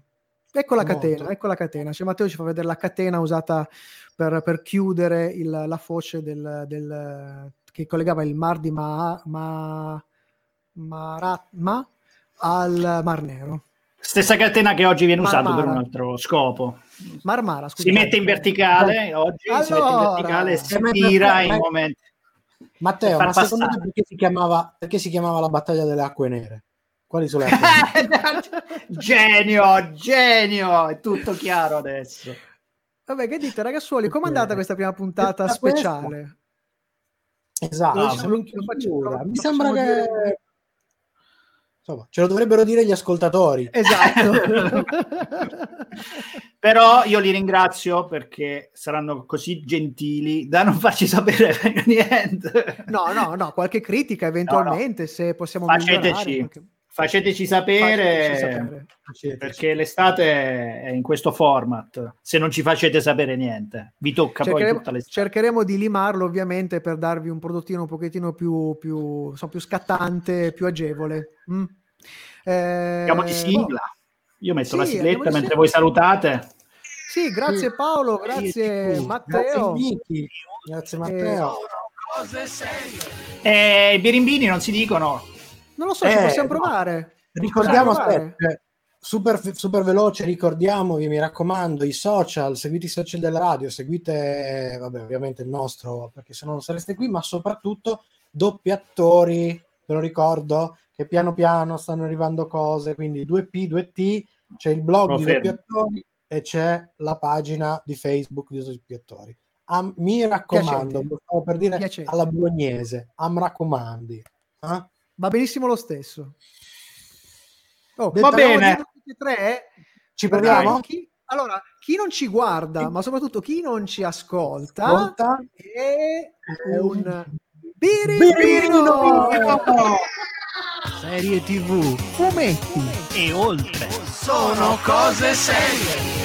B: Ecco la molto. catena, ecco la catena. Cioè, Matteo ci fa vedere la catena usata per, per chiudere il, la foce del, del, che collegava il Mar di Ma, Ma, Maratma al Mar Nero.
C: Stessa catena che oggi viene usata per un altro scopo.
B: Marmara,
C: scusate. Si mette in verticale, oggi allora, si mette in verticale e si tira in momenti.
A: Matteo, ma secondo te perché si, chiamava, perché si chiamava la battaglia delle acque nere? Quali sono le acque <laughs>
C: genio, genio, è tutto chiaro adesso.
B: Vabbè, che dite ragazzuoli, com'è andata questa prima puntata speciale?
A: Esatto, no, mi sembra che dire insomma, ce lo dovrebbero dire gli ascoltatori.
B: Esatto. <laughs>
C: Però io li ringrazio perché saranno così gentili da non farci sapere <laughs> niente.
B: No, no, no, qualche critica eventualmente, no, no. se possiamo
C: Faceteci. Faceteci sapere,
B: Fateci sapere.
A: Faceteci.
C: perché l'estate è in questo format. Se non ci facete sapere niente, vi tocca poi
B: Cercheremo,
C: tutta l'estate.
B: cercheremo di limarlo ovviamente per darvi un prodottino un pochettino più, più, insomma, più scattante, più agevole. Mm. Eh,
C: Andiamo di sigla. Io metto
B: sì,
C: la sigletta mentre voi salutate.
B: Sì, grazie Paolo, grazie Matteo.
A: Grazie. Grazie Matteo.
C: E i birimbini non si dicono.
B: Non lo so, ci
A: Eh,
B: possiamo
A: no.
B: provare.
A: Ricordiamo,
B: Possiamo provare.
A: aspetta, super, super veloce, ricordiamovi, mi raccomando, i social, seguite i social della radio, seguite, vabbè, ovviamente il nostro, perché se no non sareste qui, ma soprattutto doppiatori, ve lo ricordo, che piano piano stanno arrivando cose, quindi 2P, 2T, c'è il blog di
C: Confermo.
A: doppiatori e c'è la pagina di Facebook di doppiatori. Am- mi raccomando, stavo per dire
B: Piacente.
A: alla bolognese, am raccomandi. eh?
B: Va benissimo lo stesso. Oh,
A: Va
C: bene.
B: e tre,
A: Ci proviamo?
B: chi- allora, chi non ci guarda, ma soprattutto chi non ci ascolta,
A: Ascolta.
B: è un
A: Birimbino!
B: birimbino! <laughs>
D: Serie TV, fumetti
C: E oltre.
D: sono cose serie.